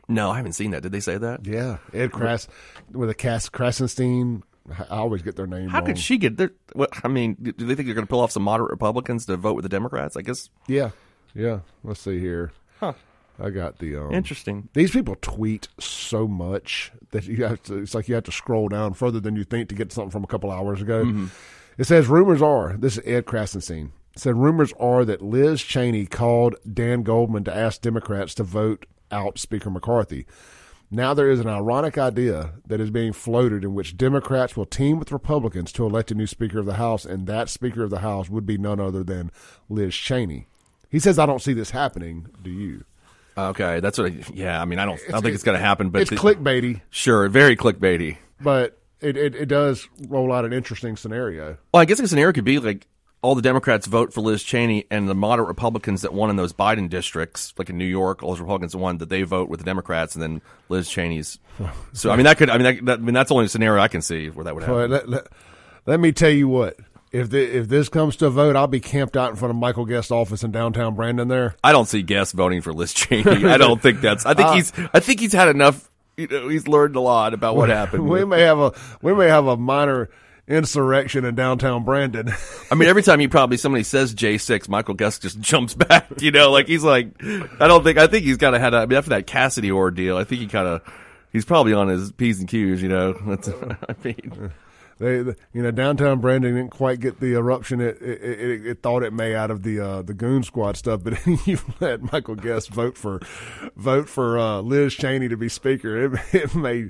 no, I haven't seen that. Did they say that? Yeah, Ed Kras with a Cass Krassenstein. I always get their name How wrong. could she get there? What, I mean, do they think they're going to pull off some moderate Republicans to vote with the Democrats? I guess Yeah, yeah. Let's see here. Huh. I got the um, interesting. These people tweet so much that you have to. It's like you have to scroll down further than you think to get something from a couple hours ago. Mm-hmm. It says rumors are. This is Ed Krassenstein. Said rumors are that Liz Cheney called Dan Goldman to ask Democrats to vote out Speaker McCarthy. Now there is an ironic idea that is being floated in which Democrats will team with Republicans to elect a new Speaker of the House, and that Speaker of the House would be none other than Liz Cheney. He says, "I don't see this happening." Do you? Okay, that's what. I, yeah, I mean, I don't. I don't think it's going to happen, but it's the- clickbaity, Sure, very clickbaity. but it, it, it does roll out an interesting scenario. Well, I guess a scenario could be like all the Democrats vote for Liz Cheney, and the moderate Republicans that won in those Biden districts, like in New York, all those Republicans that won, that they vote with the Democrats, and then Liz Cheney's. (sighs) So I mean, that could. I mean, that, that, I mean, that's the only scenario I can see where that would happen. But let, let, let me tell you what. If the, if this comes to a vote, I'll be camped out in front of Michael Guest's office in downtown Brandon. There, I don't see Guest voting for Liz Cheney. I don't think that's. I think (laughs) uh, he's. I think he's had enough. You know, he's learned a lot about what happened. we may have a we may have a minor insurrection in downtown Brandon. I mean, every time he probably somebody says J six, Michael Guest just (laughs) jumps back. You know, like he's like, I don't think. I think he's kind of had. A, I mean, after that Cassidy ordeal, I think he kind of. He's probably on his p's and q's. You know, (laughs) that's. I mean, they, you know, downtown Brandon didn't quite get the eruption it it, it, it thought it may out of the uh, the Goon Squad stuff, but (laughs) you let Michael Guest vote for vote for uh, Liz Cheney to be speaker. It, it may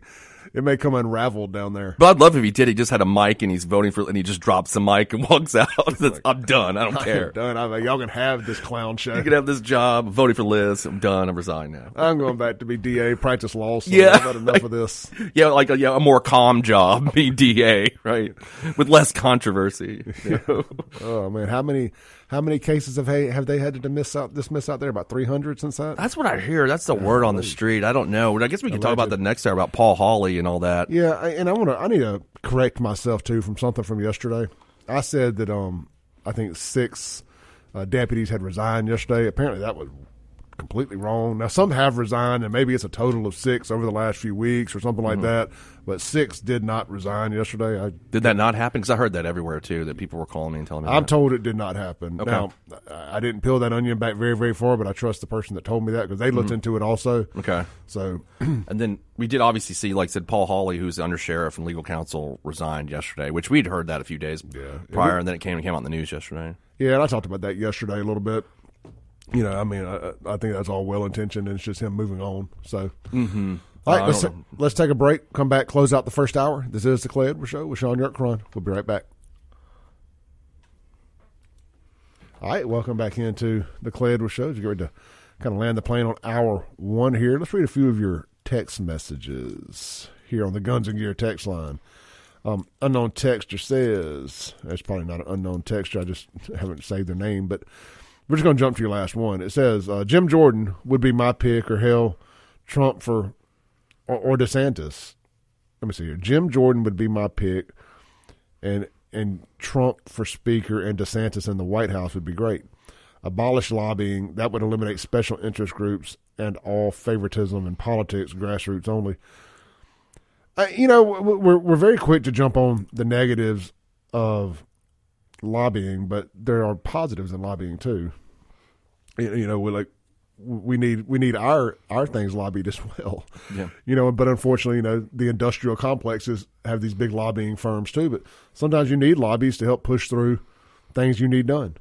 it may come unraveled down there. but I'd love if he did. He just had a mic and he's voting for, and he just drops the mic and (laughs) walks out. That's- I'm done. I don't care. Done. I mean, y'all can have this clown (laughs) show. You can have this job. I'm voting for Liz. I'm done. I'm resigning now. I'm going back to be DA, practice law. So Yeah. I've had enough of (laughs) this. Yeah, like a, yeah, a more calm job, being DA, right, with less controversy. you know? Oh man, how many how many cases have they have they had to dismiss out dismiss out there? About three hundred since that. That's what I hear. That's the word on the street. I don't know. I guess we can talk about the next hour about Paul Holley and all that. Yeah, I, and I want to. I need to correct myself too from something from yesterday. I said that um, I think six uh, deputies had resigned yesterday. Apparently, that was completely wrong. Now, some have resigned, and maybe it's a total of six over the last few weeks or something like that. But six did not resign yesterday. I, Did that not happen? Because I heard that everywhere too. That people were calling me and telling me. I'm that. told it did not happen. Okay. Now, I didn't peel that onion back very, very far, but I trust the person that told me that because they looked into it also. Mm-hmm. Okay. So, (clears throat) And then we did obviously see, like I said, Paul Holley, who's the undersheriff and legal counsel, resigned yesterday, which we'd heard that a few days yeah. prior, and then it came came out in the news yesterday. Yeah, and I talked about that yesterday a little bit. You know, I mean, I, I think that's all well intentioned, and it's just him moving on. So, mm-hmm. all right, let's let's take a break. Come back, close out the first hour. This is the Clay Edwards Show with Shaun Yurtkuran. We'll be right back. All right, welcome back into the Clay Edwards Show. As you get ready to kind of land the plane on hour one here. Let's read a few of your text messages here on the Guns and Gear text line. Um, unknown texture says, that's probably not an unknown texture, I just (laughs) haven't saved their name, but We're just going to jump to your last one. It says uh, Jim Jordan would be my pick, or hell, Trump for or, or DeSantis. Let me see here. Jim Jordan would be my pick, and and Trump for Speaker and DeSantis in the White House would be great. Abolish lobbying that would eliminate special interest groups and all favoritism in politics, grassroots only. You know, we're we're very quick to jump on the negatives of lobbying, but there are positives in lobbying too. You know, we're like we need we need our our things lobbied (laughs) as well. Yeah. You know, but unfortunately, you know, the industrial complexes have these big lobbying firms too. But sometimes you need lobbies to help push through things you need done.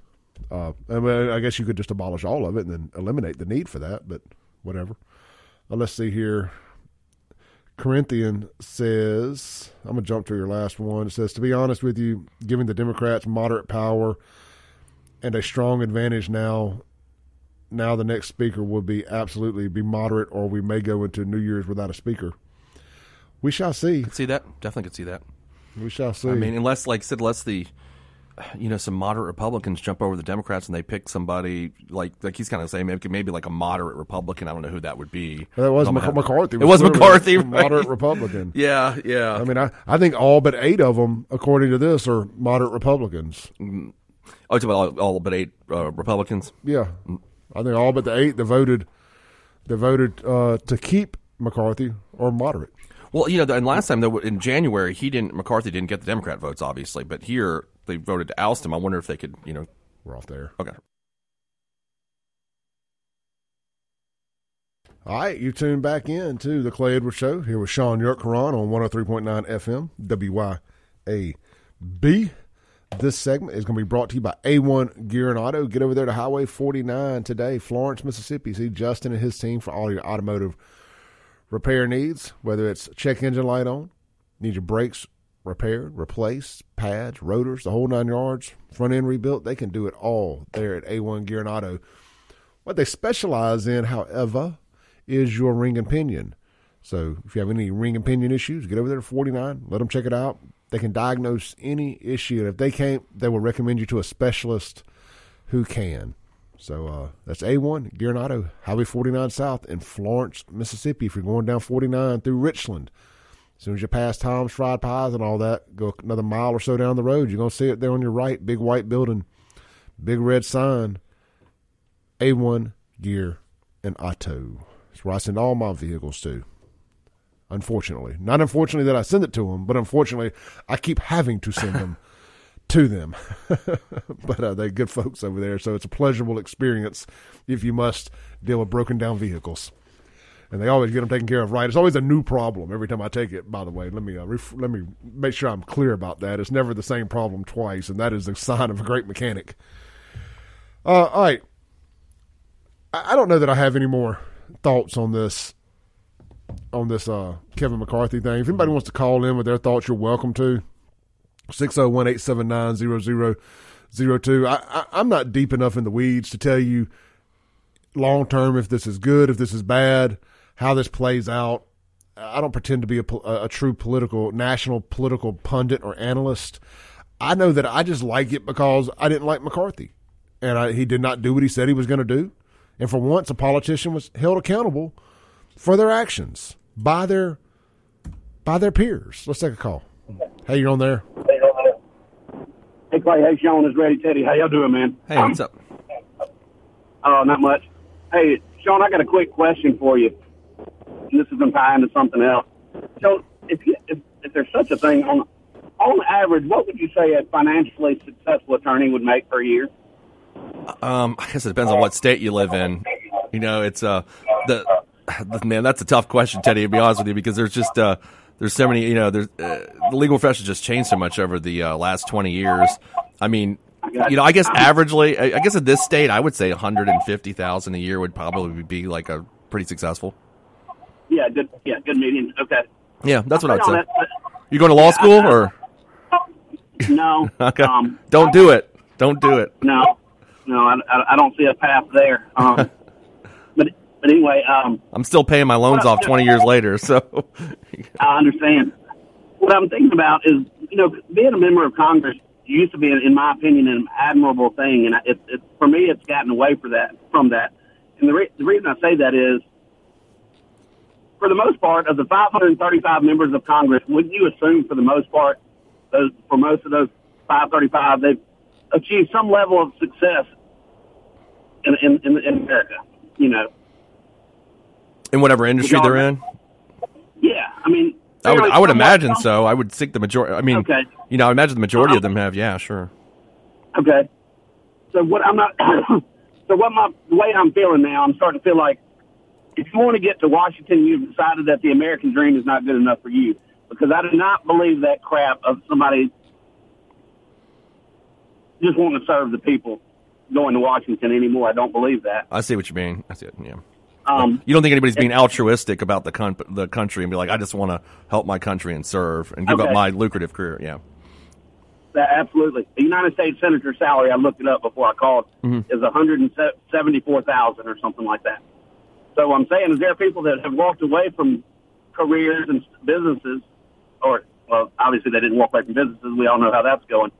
Uh, I, mean, I guess you could just abolish all of it and then eliminate the need for that. But whatever. Uh, let's see here. Corinthian says, I'm going to jump to your last one. It says, to be honest with you, giving the Democrats moderate power and a strong advantage now, now the next speaker will be absolutely be moderate, or we may go into New Year's without a speaker. We shall see. Could see that. Definitely could see that. We shall see. I mean, unless, like I said, unless the you know some moderate Republicans jump over the Democrats and they pick somebody like like he's kind of saying maybe maybe like a moderate Republican. I don't know who that would be. that was Mc- McCarthy. It was McCarthy, right? moderate Republican. (laughs) Yeah, yeah. I mean, I, I think all but eight of them, according to this, are moderate Republicans. oh, it's about all, all but eight uh, Republicans. Yeah, I think all but the eight that voted, that voted uh, to keep McCarthy are moderate. Well, you know, and last time though in January he didn't McCarthy didn't get the Democrat votes, obviously, but here they voted to oust him. I wonder if they could, you know, We're off there. okay. All right, you tune back in to the Clay Edwards Show here with Shaun Yurtkuran on 103.9 FM, WYAB. This segment is going to be brought to you by A1 Gear and Auto. Get over there to Highway 49 today, Florence, Mississippi. See Justin and his team for all your automotive repair needs, whether it's check engine light on, need your brakes repaired, replaced, pads, rotors, the whole nine yards, front end rebuilt. They can do it all there at A1 Gear and Auto. What they specialize in, however, is your ring and pinion. So if you have any ring and pinion issues, get over there to 49, let them check it out. They can diagnose any issue. And if they can't, they will recommend you to a specialist who can. So uh, that's A1 Gear and Auto, Highway 49 South in Florence, Mississippi. If you're going down 49 through Richland, as soon as you pass Tom's Fried Pies and all that, go another mile or so down the road, you're going to see it there on your right. Big white building, big red sign. A1 Gear and Auto. It's where I send all my vehicles to. Unfortunately. Not unfortunately that I send it to them, but unfortunately I keep having to send them (laughs) to them. (laughs) but uh, they're good folks over there, so it's a pleasurable experience if you must deal with broken down vehicles. And they always get them taken care of right. It's always a new problem every time I take it. By the way, let me uh, ref- let me make sure I'm clear about that. It's never the same problem twice, and that is the (laughs) sign of a great mechanic. Uh, all right, I, I don't know that I have any more thoughts on this on this uh, Kevin McCarthy thing. If anybody wants to call in with their thoughts, you're welcome to. 601-879-0002. I, I, I'm not deep enough in the weeds to tell you long term if this is good, if this is bad, how this plays out. I don't pretend to be a, a, a true political, national political pundit or analyst. I know that I just like it because I didn't like McCarthy. And I, he did not do what he said he was going to do. And for once, a politician was held accountable for their actions by their by their peers. Let's take a call. Hey, you're on there. Hey Clay, hey Shaun, it's Ready Teddy. How y'all doing, man? Hey, what's up? Oh, not much. Hey, Shaun, I got a quick question for you. This is going to tie into something else. So, if, you, if if there's such a thing on on average, what would you say a financially successful attorney would make per year? Um, I guess it depends on what state you live in. You know, it's uh the, man. That's a tough question, Teddy. To be honest with you, because there's just uh there's so many. You know, there's uh, the legal profession just changed so much over the uh, last twenty years. I mean, you know, I guess averagely, I guess in this state, I would say one hundred and fifty thousand a year would probably be like a pretty successful. Yeah, good. Yeah, good median. Okay. Yeah, that's what I'd say. You going to law school or no. (laughs) okay? Um, Don't do it. Don't do it. no, no, I, I, I don't see a path there. Um, (laughs) but but anyway, um, I'm still paying my loans off 20 years later. (laughs) So, I understand. What I'm thinking about is, you know, being a member of Congress, used to be, in my opinion, an admirable thing, and it, it for me, it's gotten away for that from that. And the, re- the reason I say that is, for the most part, of the 535 members of Congress, would you assume, for the most part, those for most of those 535, they've achieved some level of success in in, in, in America? You know, in whatever industry they're in. Yeah, I mean, I would, I would imagine so. I would think the majority. I mean, Okay. you know, I imagine the majority of uh-huh. them have. Yeah, sure. Okay. So what I'm not. (coughs) so what my the way I'm feeling now, I'm starting to feel like if you want to get to Washington, you've decided that the American dream is not good enough for you because I do not believe that crap of somebody just wanting to serve the people going to Washington anymore. I don't believe that. I see what you mean. I see it. Yeah. Um, You don't think anybody's being altruistic about the con- the country and be like, I just want to help my country and serve and give up my lucrative career. Yeah. That, absolutely. The United States senator salary, I looked it up before I called, is one hundred and seventy-four thousand or something like that. So I'm saying is there are people that have walked away from careers and businesses, or well, obviously they didn't walk away from businesses. We all know how that's going.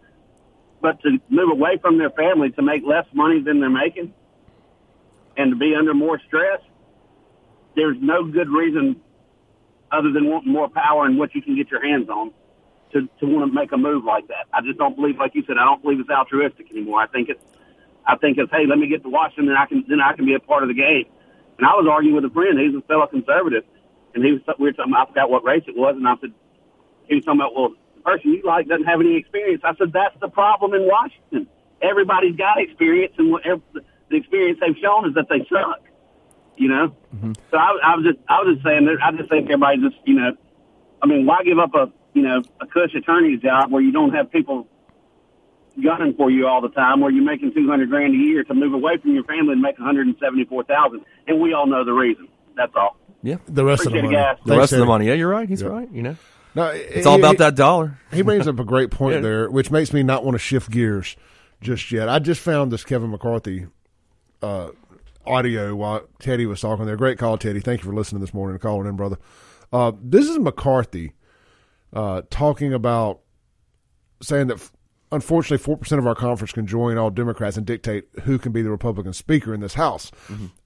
But to move away from their family to make less money than they're making, and to be under more stress, there's no good reason other than wanting more power and what you can get your hands on to, to want to make a move like that. I just don't believe, like you said, I don't believe it's altruistic anymore. I think it's, I think it's, hey, let me get to Washington, and I can, then I can be a part of the game. And I was arguing with a friend. He's a fellow conservative, and he was, we were talking. I forgot what race it was, and I said, he was talking about, well, the person you like doesn't have any experience. I said, that's the problem in Washington. Everybody's got experience, and whatever the experience they've shown is that they suck. You know. Mm-hmm. So I, I was just, I was just saying, that I just think everybody just, you know, I mean, why give up a, you know, a cush attorney's job where you don't have people gunning for you all the time, where you're making two hundred grand a year to move away from your family and make one hundred and seventy four thousand, and we all know the reason. That's all. Yeah. The rest Appreciate of the money. guys. The Thanks, rest of the money. Yeah, you're right. He's Yeah. right. You know, No, it's all about that dollar. He brings up a great point Yeah. there, which makes me not want to shift gears just yet. I just found this Kevin McCarthy uh, audio while Teddy was talking there. Great call, Teddy. Thank you for listening this morning and calling in, brother. Uh, this is McCarthy uh, talking about saying that unfortunately four percent of our conference can join all Democrats and dictate who can be the Republican speaker in this House.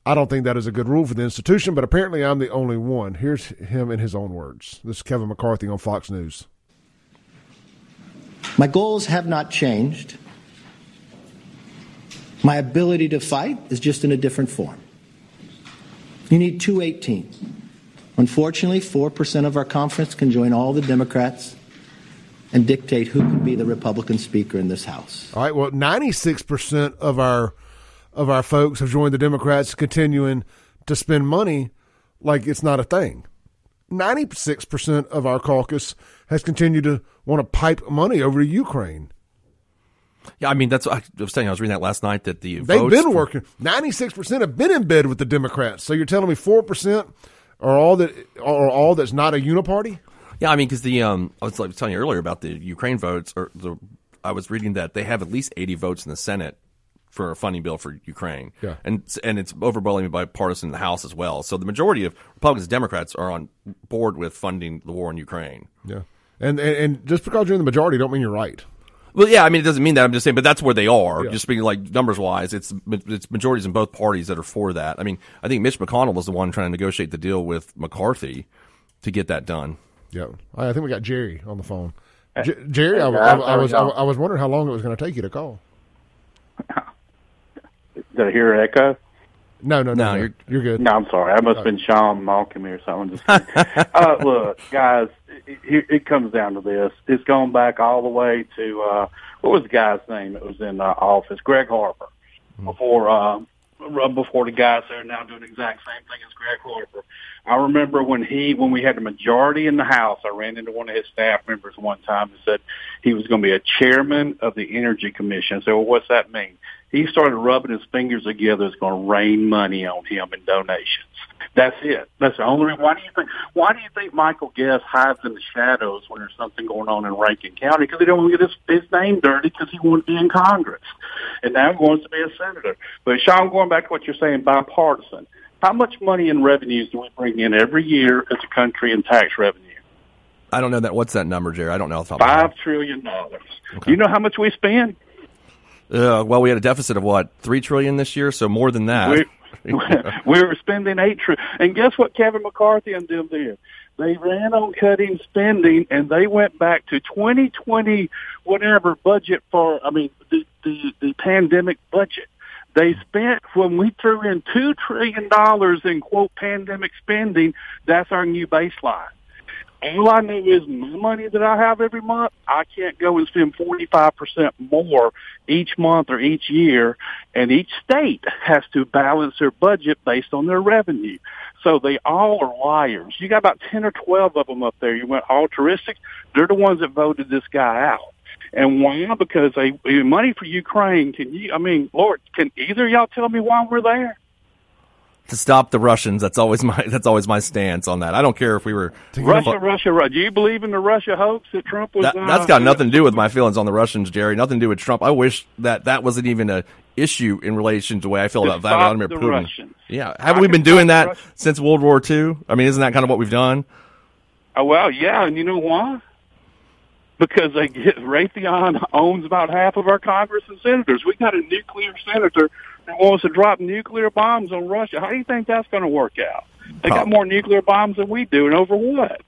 I don't think that is a good rule for the institution, but apparently I'm the only one. Here's him in his own words. This is Kevin McCarthy on Fox News. My goals have not changed. My ability to fight is just in a different form. You need 218. Unfortunately, 4% of our conference can join all the Democrats and dictate who can be the Republican speaker in this House. All right. Well, ninety six percent of our of our folks have joined the Democrats, continuing to spend money like it's not a thing. Ninety six percent of our caucus has continued to want to pipe money over to Ukraine. Yeah, I mean that's. I was saying I was reading that last night that the They've votes been for- working. Ninety six percent have been in bed with the Democrats. So you're telling me four percent are all that are all that's not a uniparty? Yeah, I mean, because the um, I was like telling you earlier about the Ukraine votes, or the I was reading that they have at least eighty votes in the Senate for a funding bill for Ukraine. Yeah. and and it's overwhelmingly bipartisan in the House as well. So the majority of Republicans and Democrats are on board with funding the war in Ukraine. Yeah. And, and and just because you're in the majority, don't mean you're right. Well, yeah, I mean, it doesn't mean that. I'm just saying, but that's where they are. Yeah. Just being like numbers wise, it's it's majorities in both parties that are for that. I mean, I think Mitch McConnell was the one trying to negotiate the deal with McCarthy to get that done. Yeah, I think we got Jerry on the phone. J- Jerry, I, I, I was I, I was wondering how long it was going to take you to call. (laughs) Did I hear an echo? No, no, no, No, no. you're- You're, good. No, I'm sorry. I must have been Shaun mocking me or something. Just (laughs) uh, look, guys, it, it, it comes down to this. It's going back all the way to uh, what was the guy's name that was in uh, office? Greg Harper. Before uh, before the guys that are now doing the exact same thing as Greg. I remember when he when we had the majority in the House. I ran into one of his staff members one time and said he was going to be a chairman of the Energy Commission. I said, well, what's that mean? He started rubbing his fingers together. It's going to rain money on him in donations. That's it. That's the only reason. Why do you think? Why do you think Michael Guest hides in the shadows when there's something going on in Rankin County? Because he don't want to get his, his name dirty because he wants to be in Congress, and now he wants to be a senator. But Shaun, going back to what you're saying, bipartisan. How much money in revenues do we bring in every year as a country in tax revenue? I don't know that. What's that number, Jerry? I don't know. Off the top of my Five dollars. You know how much we spend? Uh, well, we had a deficit of what three trillion this year, so more than that. We, (laughs) (laughs) we were spending eight trillion. And guess what Kevin McCarthy and them did? They ran on cutting spending and they went back to 2020 whatever budget for, I mean, the, the, the pandemic budget. They spent, when we threw in $2 trillion in quote pandemic spending, that's our new baseline. All I know is my money that I have every month, I can't go and spend 45% more each month or each year. And each state has to balance their budget based on their revenue. So they all are liars. You got about 10 or 12 of them up there. You went altruistic. They're the ones that voted this guy out. And why? Because they money for Ukraine. Can you? I mean, Lord, can either y'all tell me why we're there? To stop the Russians. That's always (laughs) my that's always my stance on that. I don't care if we were Russia, Russia, Russia. Do you believe in the Russia hoax that Trump was? That, uh, that's got nothing to do with my feelings on the Russians, Jerry. Nothing to do with Trump. I wish that that wasn't even a issue in relation to the way I feel about Vladimir Putin. Russians. Yeah, haven't I we been doing that Russians. since World War II? I mean, isn't that kind of what we've done? Oh, well, yeah, and you know why? Because they get Raytheon owns about half of our Congress and senators. We got a nuclear senator wants to drop nuclear bombs on Russia. How do you think that's going to work out? They got oh. more nuclear bombs than we do, and over what?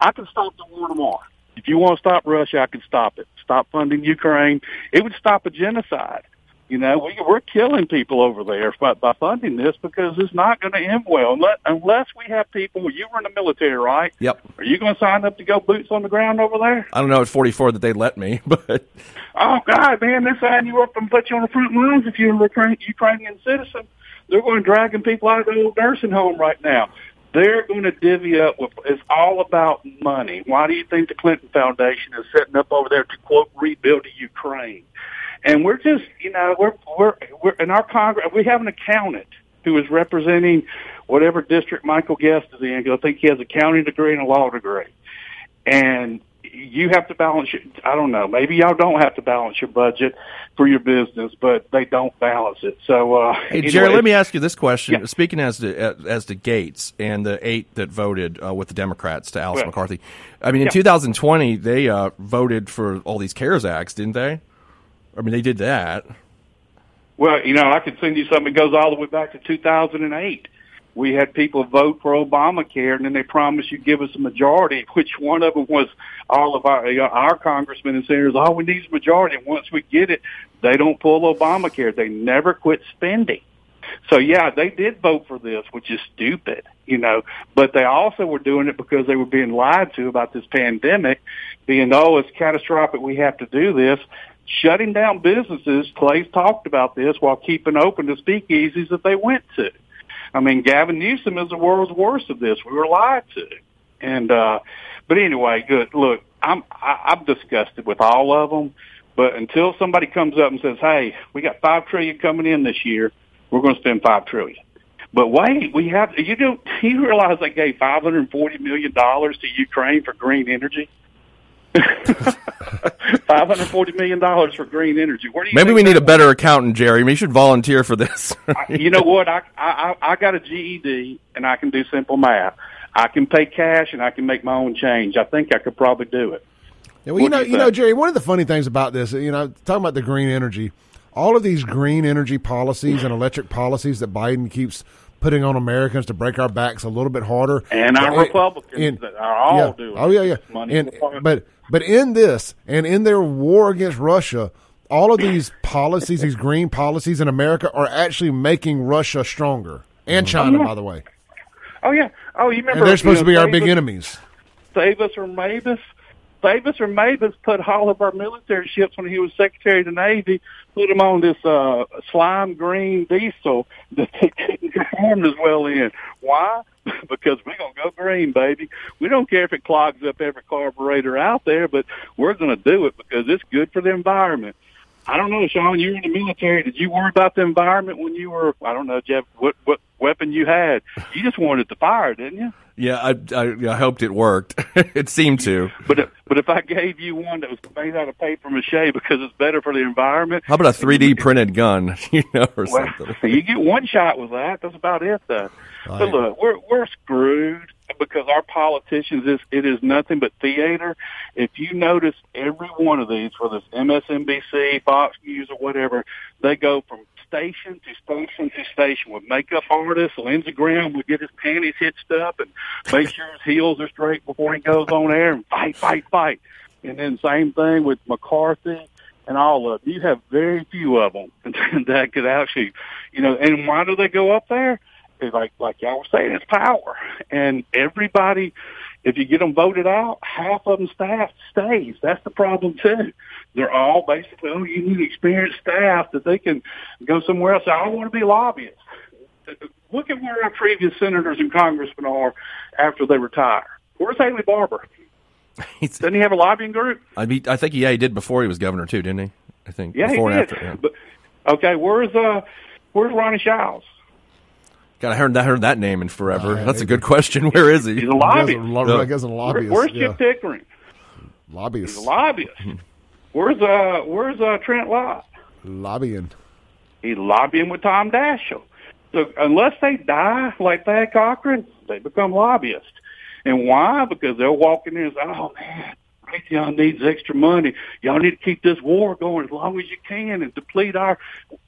I can stop the war tomorrow. If you want to stop Russia, I can stop it. Stop funding Ukraine. It would stop a genocide. You know, we, we're killing people over there by, by funding this because it's not going to end well unless, unless we have people. You were in the military, right? Yep. Are you going to sign up to go boots on the ground over there? I don't know at 44 that they let me, (laughs) but Oh God, man, they're signing you up and put you on the front lines if you're a Ukrainian citizen. They're going to dragging people out of the old nursing home right now. They're going to divvy up. With, it's all about money. Why do you think the Clinton Foundation is setting up over there to quote rebuild the Ukraine? And we're just, you know, we're we're we're in our Congress. We have an accountant who is representing whatever district Michael Guest is in. 'cause I think he has a accounting degree and a law degree. And you have to balance your, I don't know, maybe y'all don't have to balance your budget for your business, but they don't balance it. So, uh, Hey, anyway, Jerry, let me ask you this question. Yeah. Speaking as to as to Gaetz and the eight that voted uh, with the Democrats to Alice Well, McCarthy, I mean, in yeah. 2020 they uh, voted for all these CARES acts, didn't they? I mean, they did that. Well, you know, I could send you something that goes all the way back to 2008. We had people vote for Obamacare, and then they promised you'd give us a majority. (laughs) Which one of them was all of our you know, our congressmen and senators? All we need is a majority. And once we get it, they don't pull Obamacare. They never quit spending. So yeah, they did vote for this, which is stupid, you know. But they also were doing it because they were being lied to about this pandemic, being oh it's catastrophic, we have to do this. Shutting down businesses, Clay's talked about this while keeping open the speakeasies that they went to. I mean, Gavin Newsom is the world's worst of this. We were lied to, and uh, but anyway, good. Look, I'm I, I'm disgusted with all of them. But until somebody comes up and says, "Hey, we got five trillion coming in this year," we're going to spend five trillion. But wait, we have you do (laughs) you realize they gave five hundred forty million dollars to Ukraine for green energy? (laughs) Five hundred forty million dollars for green energy. Where do you Maybe we need a better accountant, Jerry. We should volunteer for this. you know what? I, I I got a GED and I can do simple math. I can pay cash and I can make my own change. I think I could probably do it. Yeah, well, you What do know, you you know. Jerry. One of the funny things about this, you know, talking about the green energy, all of these green energy policies and electric policies that Biden keeps putting on Americans to break our backs a little bit harder, And our Uh, Republicans in- that are all yeah. doing Oh yeah, yeah. Money And, but but in this and in their war against Russia, all of these policies, these green policies in America, are actually making Russia stronger and mm-hmm. China, Oh, yeah. by the way. Oh yeah. Oh, you remember? And they're supposed you to be know, our big enemies. Davis or Mabus. Davis or Mabus put all of our military ships when he was Secretary of the Navy, put them on this uh slime green diesel (laughs) that they couldn't perform as well in. Why? (laughs) because we're gonna go green, baby. We don't care if it clogs up every carburetor out there, but we're gonna do it because it's good for the environment. I don't know, Shaun. You were in the military. Did you worry about the environment when you were? I don't know, Jeff. What what weapon you had? You just wanted to fire, didn't you? yeah, I, I, I hoped it worked. (laughs) it seemed to. But if, but if I gave you one that was made out of paper mache because it's better for the environment, How about a 3D printed gun, (laughs) you know, or well, something? (laughs) you get one shot with that. That's about it, though. But look, we're we're screwed. Because our politicians is it is nothing but theater. If you notice every one of these, whether it's MSNBC, Fox News, or whatever, they go from station to station to station with makeup artists. Lindsey Graham would get his panties hitched up and make sure his heels are straight before he goes on air and fight, fight, fight. And then same thing with McCarthy and all of them. You have very few of them that could actually, you know, and why do they go up there? It's like, like y'all were saying, it's power. And everybody, if you get them voted out, half of them staff stays. That's the problem too. They're all basically, oh, you need experienced staff that they can go somewhere else. I don't want to be lobbyists. Look at where our previous senators and congressmen are after they retire. Where's Haley Barbour? (laughs) Doesn't he have a lobbying group? I mean, I think yeah, he did before he was governor too, didn't he? I think Yeah, before he and did. after. Yeah. But okay, where's uh, where's Ronnie Shows? God, I heard that heard that name in forever. That's a good question. Where is he? He's a lobbyist. lo- I guess a Where- lobbyist. where's yeah. Chip Pickering? Lobbyist. He's a lobbyist. where's uh, where's uh, Trent Lott? Lobbying. He's lobbying with Tom Daschle. So unless they die like Thad Cochran, they become lobbyists. And why? Because they'll walk in there and say, "Oh man, Raytheon needs extra money. Y'all need to keep this war going as long as you can and deplete our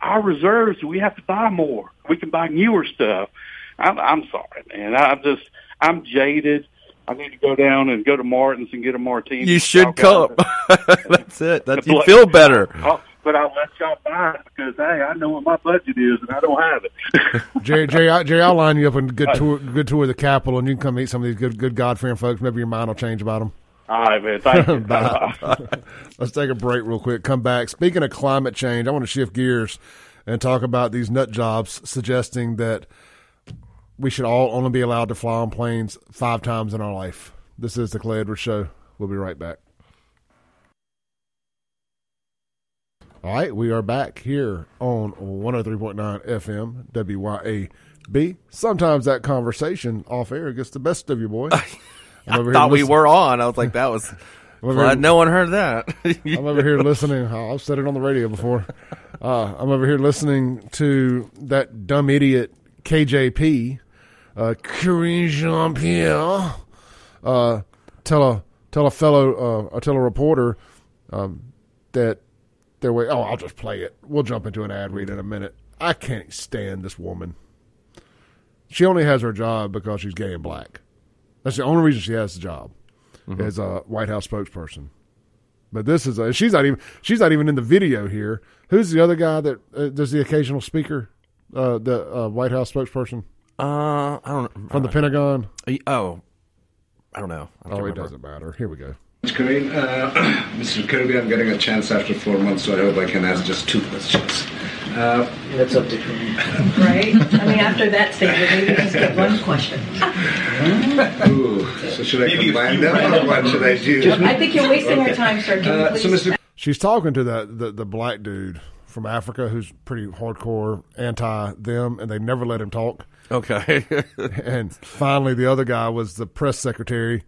our reserves. We have to buy more. We can buy newer stuff." I'm, I'm sorry, man. I'm just I'm jaded. I need to go down and go to Martin's and get a martini. You should come. (laughs) That's it. That's you feel better. Oh, but I'll let y'all buy it because hey, I know what my budget is and I don't have it. (laughs) Jerry, Jerry, I- Jerry, I'll line you up on a good tour, good tour of the Capitol, and you can come meet some of these good, good God fearing folks. Maybe your mind will change about them. All right, man. Thank (laughs) you. Bye. (laughs) Let's take a break real quick. Come back. Speaking of climate change, I want to shift gears and talk about these nut jobs suggesting that we should all only be allowed to fly on planes five times in our life. This is the Clay Edwards Show. We'll be right back. All right, we are back here on 103.9 FM, WYAB. Sometimes that conversation off air gets the best of you, boy. (laughs) I thought we were on. I was like, that was. (laughs) Glad here- no one heard that. (laughs) I'm over here listening. I've said it on the radio before. Uh, I'm over here listening to that dumb idiot KJP, uh, Karine Jean Pierre, uh, tell a tell a fellow uh, tell a reporter um, that they're way. Oh, I'll just play it. We'll jump into an ad read in a minute. I can't stand this woman. She only has her job because she's gay and black. That's the only reason she has the job as a White House spokesperson. But this is a, she's not even she's not even in the video here. Who's the other guy that uh, does the occasional speaker? Uh, the uh, White House spokesperson Uh, I don't from the Pentagon. Oh, I don't know. I don't Oh, it doesn't matter. Here we go. Karine, uh, (clears throat) Mr. Kirby, I'm getting a chance after four months, so I hope I can ask just two questions. Uh, That's up to Karine. Right? I mean, after that statement, maybe just get one question. ooh, so should I combine them, or what should I do? I think you're wasting our time, sir. Can you Uh, so, Mr. She's talking to that the, the black dude from Africa who's pretty hardcore anti them, and they never let him talk. Okay. (laughs) and finally, the other guy was the press secretary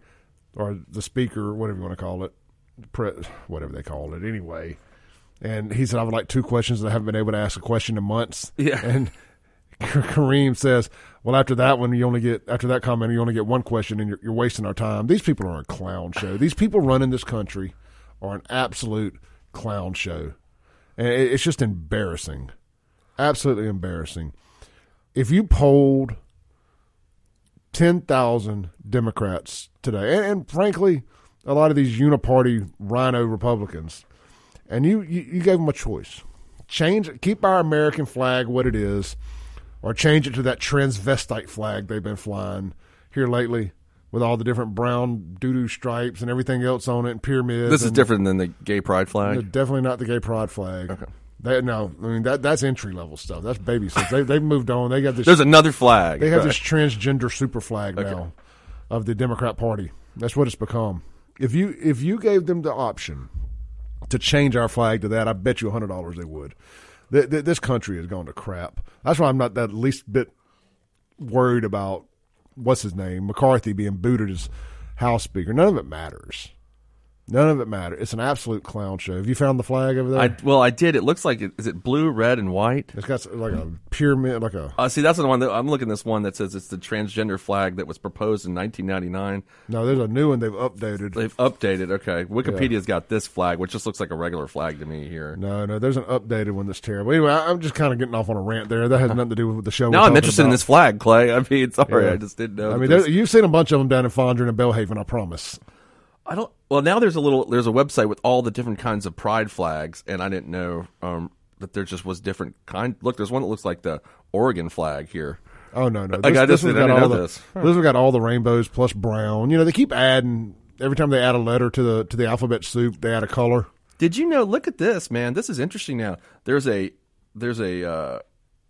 or the speaker, whatever you want to call it, press, whatever they call it. Anyway, and he said, "I would like two questions. That I haven't been able to ask a question in months." Yeah. and Kareem says, "Well, after that one, you only get after that comment, you only get one question, and you're, you're wasting our time. These people are a clown show. These people running this country are an absolute clown show, and it, it's just embarrassing, absolutely embarrassing. If you polled ten thousand Democrats today, and, and frankly, a lot of these uniparty RINO Republicans, and you, you you gave them a choice: change, keep our American flag what it is, or change it to that transvestite flag they've been flying here lately with all the different brown doo doo stripes and everything else on it and pyramids. This is and- different than the gay pride flag. definitely not the gay pride flag. Okay. They, no, I mean that that's entry level stuff. That's baby stuff. They they've moved on. They got this. There's another flag. They have Right. this transgender super flag now of the Democrat Party. That's what it's become. If you if you gave them the option to change our flag to that, I bet you hundred dollars they would. Th- th- this country has gone to crap. That's why I'm not that least bit worried about what's his name McCarthy being booted as House Speaker. None of it matters. None of it matters. It's an absolute clown show. Have you found the flag over there? I well, I did. It looks like it, is it blue, red, and white. it's got like a pyramid, like a Uh, see, that's the one that I'm looking at. This one that says it's the transgender flag that was proposed in 1999. no. There's a new one they've updated. They've updated. Okay, Wikipedia's got this flag, which just looks like a regular flag to me here. No, no, there's an updated one that's terrible. Anyway, I, I'm just kind of getting off on a rant there. That has nothing to do with the show. Now I'm interested in this flag, Clay. I mean, sorry, Yeah. I just didn't know. I mean, there, you've seen a bunch of them down in Fondren and Belhaven. I promise. I don't. Well, now there's a little. There's a website with all the different kinds of pride flags, and I didn't know um, that there just was different kind. Look, there's one that looks like the Oregon flag here. Oh no, no. Like, I just this didn't got know all the, this. This one's got all the rainbows plus brown. You know, they keep adding every time they add a letter to the to the alphabet soup. They add a color. Did you know? Look at this, man. This is interesting. Now there's a there's a uh,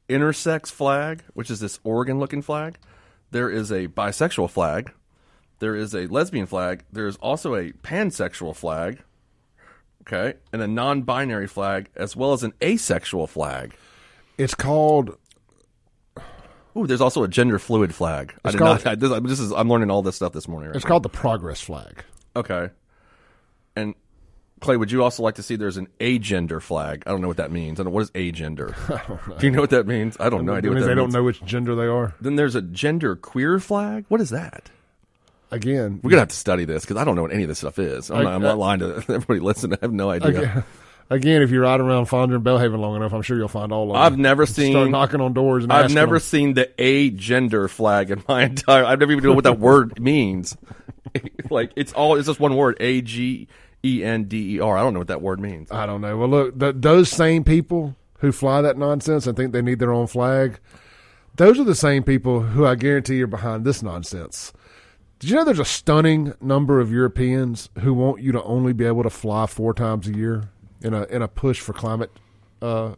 intersex flag, which is this Oregon looking flag. There is a bisexual flag. There is a lesbian flag. There is also a pansexual flag. Okay, and a non-binary flag, as well as an asexual flag. It's called. Ooh, there's also a gender fluid flag. I did called- not. I, this, this is. I'm learning all this stuff this morning. Right It's now. called the progress flag. Okay. And Clay, would you also like to see there's an agender flag? I don't know what that means. I don't know what is agender. (laughs) Do you know what that means? I don't know. It idea what means that they don't means. know which gender they are. Then there's a gender queer flag. What is that? Again, We're gonna have to study this because I don't know what any of this stuff is. I'm, I- not, I'm not uh, lying to (laughs) everybody listening. I have no idea. Again, again, if you ride around Fondren and Belhaven long enough, I'm sure you'll find all of them. I've never Start seen. knocking on doors. And I've never them. seen the a gender flag in my (laughs) entire. I've never even known what that word (laughs) means. like it's all. It's just one word. A G E N D E R. I don't know what that word means. I don't know. Well, look, th- those same people who fly that nonsense and think they need their own flag, those are the same people who I guarantee are behind this nonsense. Did you know there's a stunning number of Europeans who want you to only be able to fly four times a year in a in a push for climate uh,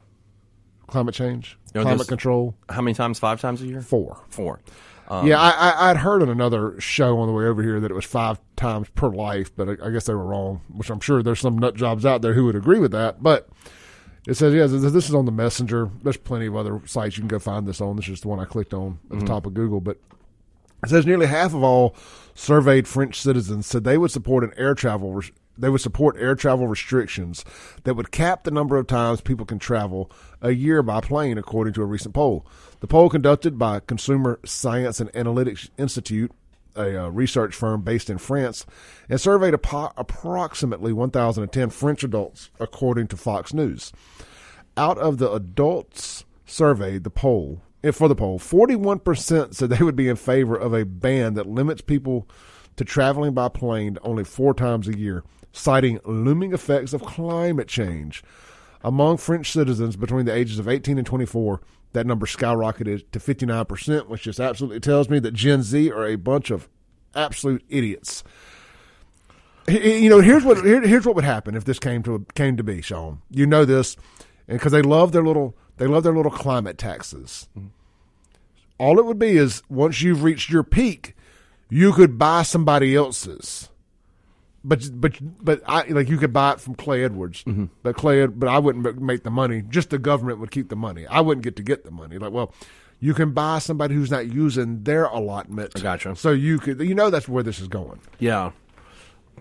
climate change, You know, climate control? How many times? Five times a year? Four. Four. Um, yeah, I, I, I'd heard on another show on the way over here that it was five times per life, but I, I guess they were wrong. Which I'm sure there's some nut jobs out there who would agree with that. But it says, yeah, this is on the Messenger. There's plenty of other sites you can go find this on. This is the one I clicked on at the top of Google. But it says nearly half of all surveyed French citizens said they would support an air travel. res- They would support air travel restrictions that would cap the number of times people can travel a year by plane, according to a recent poll. The poll conducted by Consumer Science and Analytics Institute, a uh, research firm based in France, and surveyed approximately 1,010 French adults, according to Fox News. Out of the adults surveyed, the poll for the poll, 41% said they would be in favor of a ban that limits people to traveling by plane only four times a year, citing looming effects of climate change. Among French citizens between the ages of 18 and 24, that number skyrocketed to 59%, which just absolutely tells me that Gen Z are a bunch of absolute idiots. You know, here's what here, here's what would happen if this came to came to be, Shaun. You know this, because they love their little they love their little climate taxes. All it would be is once you've reached your peak, you could buy somebody else's. But but but I like you could buy it from Clay Edwards, mm-hmm. but Clay but I wouldn't make the money. Just the government would keep the money. I wouldn't get to get the money. Like well, you can buy somebody who's not using their allotment. I gotcha. So you could you know that's where this is going. Yeah.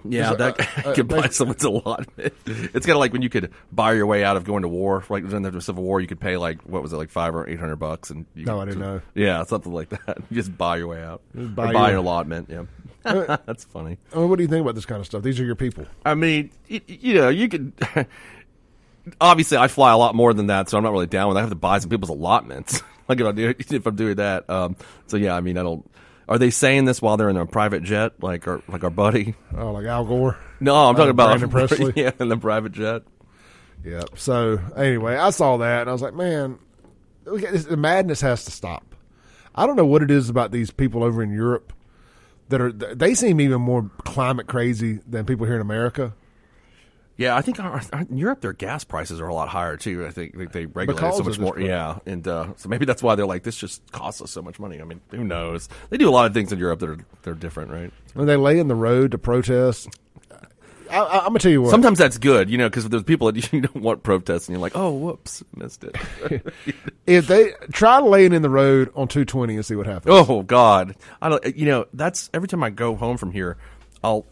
Yeah, that uh, uh, could buy someone's allotment. (laughs) It's kind of like when you could buy your way out of going to war. Like during the Civil War, you could pay like what was it, like five or eight hundred bucks, and you No, could I didn't know. Yeah, something like that. (laughs) You just buy your way out. Just Or buy buy, your- an allotment. Yeah, (laughs) Uh, that's funny. I mean, what do you think about this kind of stuff? These are your people. I mean, y- you know, you could. Obviously, I fly a lot more than that, so I'm not really down with. it. I have to buy some people's allotments. like if I do, if I'm doing that. Um, so yeah, I mean, I don't. Are they saying this while they're in a private jet, like our like our buddy? Oh, like Al Gore. No, I'm talking Uh, about Brandon (laughs) Presley. (laughs) Yeah, in the private jet. Yeah. So anyway, I saw that and I was like, man, we got this- the madness has to stop. I don't know what it is about these people over in Europe that are they seem even more climate crazy than people here in America. Yeah, I think our, our, in Europe their gas prices are a lot higher too. I think they, they regulate Because so much more. Yeah, and uh, so maybe that's why they're like this just costs us so much money. I mean, who knows? They do a lot of things in Europe that are they're different, right? When they lay in the road to protest, I, I'm gonna tell you what. Sometimes that's good, you know, because there's people that (laughs) you don't want protests, and you're like, oh, whoops, missed it. (laughs) if they try laying in the road on 220 and see what happens. oh God, I don't. You know, that's every time I go home from here, I'll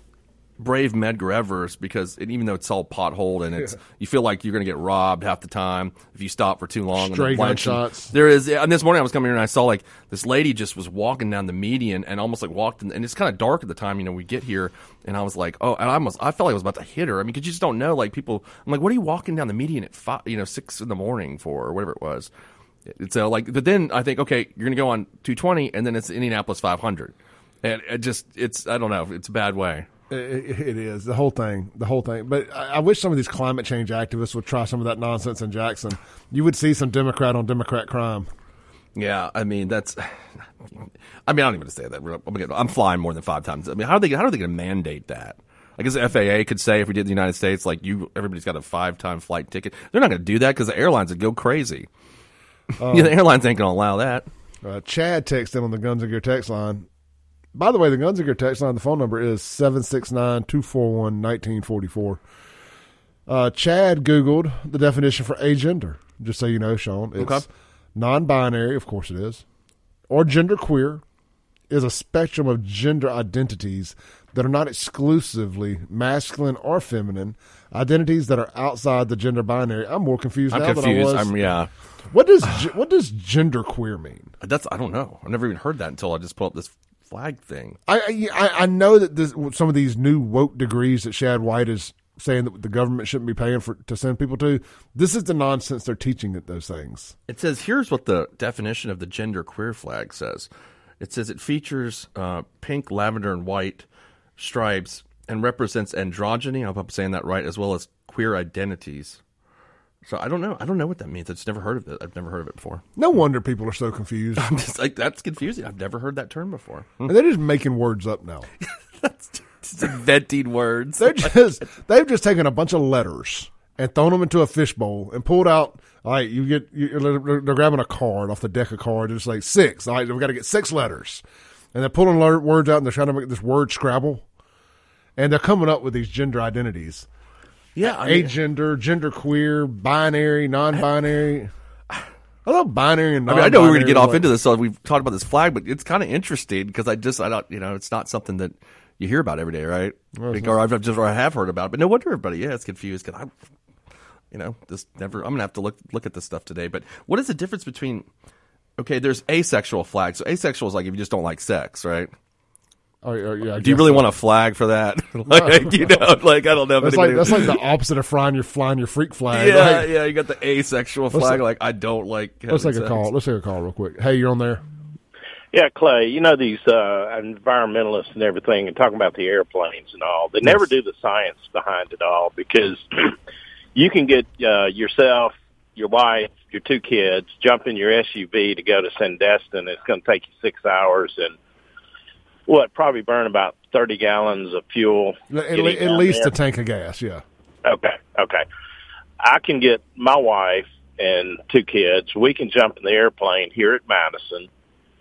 brave Medgar Evers because even though it's all potholed and it's you feel like you're going to get robbed half the time if you stop for too long. Stray blanch- gunshots. There is. And this morning I was coming here and I saw like this lady just was walking down the median and almost like walked in, and it's kind of dark at the time. You know, we get here and I was like, oh, and I almost I felt like I was about to hit her. I mean, because you just don't know. Like people, I'm like, what are you walking down the median at five, you know, six in the morning for or whatever it was. It's uh, like, but then I think, okay, you're going to go on 220, and then it's Indianapolis 500, and it just, it's, I don't know, it's a bad way. It, it is the whole thing, the whole thing. But I, I wish some of these climate change activists would try some of that nonsense in Jackson. You would see some Democrat on Democrat crime. Yeah, I mean that's. I mean, I don't even say that. I'm flying more than five times. I mean, how are they? How are they going to mandate that? I guess the FAA could say if we did in the United States, like you, everybody's got a five time flight ticket. They're not going to do that because the airlines would go crazy. (laughs) yeah, the airlines ain't going to allow that. Uh, Chad texted on the Guns and Gear text line. By the way, the Gear text line, the phone number is 769 241 1944. Uh, Chad Googled the definition for agender, just so you know, Shaun. It's Okay. non binary, of course it is, or genderqueer is a spectrum of gender identities that are not exclusively masculine or feminine, identities that are outside the gender binary. I'm more confused I'm now confused. than I was. I'm yeah. What does (sighs) what does genderqueer mean? That's I don't know. I've never even heard that until I just pulled up this flag thing. I, I I know that this, some of these new woke degrees that Shad White is saying that the government shouldn't be paying for to send people to. This is the nonsense they're teaching at those things. It says here's what the definition of the gender queer flag says. It says it features uh, pink, lavender, and white stripes and represents androgyny. I hope I'm saying that right, as well as queer identities. So I don't know. I don't know what that means. I've never heard of it. I've never heard of it before. No wonder people are so confused. I'm just like that's confusing. I've never heard that term before. and they're just making words up now. (laughs) Just inventing words. They're just they've just taken a bunch of letters and thrown them into a fishbowl and pulled out. All right, you get you, they're they're grabbing a card off the deck of cards. It's like six. All right, we got to get six letters, and they're pulling words out and they're trying to make this word scrabble, and they're coming up with these gender identities. Yeah, I mean- agender, gender queer, binary, non-binary. I love binary and I mean, I know we were going to get off into this, so we've talked about this flag, but it's kind of interesting because I just, I don't, you know, it's not something that you hear about every day, right? No, Like, or I've I've just, or I have heard about it, but no wonder everybody, yeah, it's confused because I, you know, just never. I'm gonna have to look look at this stuff today. But what is the difference between? Okay, there's asexual flags. So asexual is like if you just don't like sex, right? Oh, yeah, yeah, I Do you really so. want a flag for that? (laughs) like, you know, like I don't know. if That's like that's like the opposite of flying your flying your freak flag. yeah, Like, yeah. You got the asexual flag. take- like I don't like. Let's take having a call. Let's take a call real quick. Hey, you're on there. Yeah, Clay, you know these uh, environmentalists and everything, and talking about the airplanes and all. They never do the science behind it all because (clears throat) you can get uh, yourself, your wife, your two kids, jump in your SUV to go to Sandestin. It's going to take you six hours and what? Probably burn about thirty gallons of fuel. At, getting at least there. a tank of gas. Yeah. Okay, okay. I can get my wife and two kids. We can jump in the airplane here at Madison,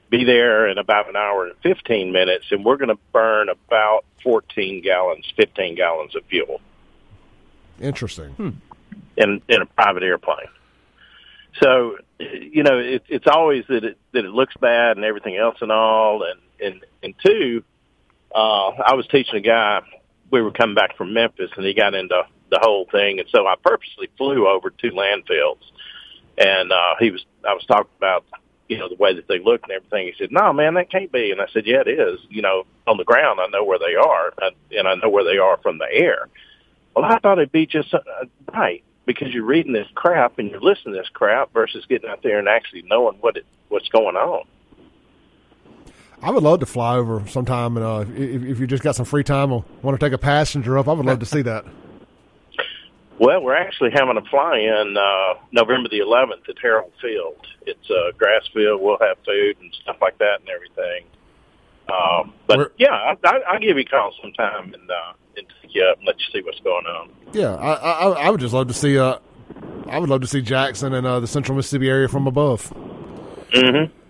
be there in about an hour and 15 minutes, and we're going to burn about 14 gallons, 15 gallons of fuel Interesting. Hmm. in in a private airplane. So, you know, it, it's always that it that it looks bad and everything else and all, and and and two, uh, I was teaching a guy. We were coming back from Memphis, and he got into the whole thing, and so I purposely flew over two landfills, and uh, he was I was talking about you know the way that they look and everything. He said, "No, man, that can't be," and I said, "Yeah, it is. You know, on the ground, I know where they are, and and I know where they are from the air." Well, I thought it'd be just uh, right because you're reading this crap and you're listening to this crap versus getting out there and actually knowing what it what's going on. I would love to fly over sometime, and uh, if, if you just got some free time or want to take a passenger up, I would love to see that. (laughs) Well, we're actually having a fly-in uh, November the 11th at Harold Field. It's a grass field. We'll have food and stuff like that and everything. Um, but yeah, I, I, I'll give you a call sometime and uh, and take you up and let you see what's going on. Yeah, I, I I would just love to see. Uh, I would love to see Jackson and uh, the Central Mississippi area from above. Mm-hmm.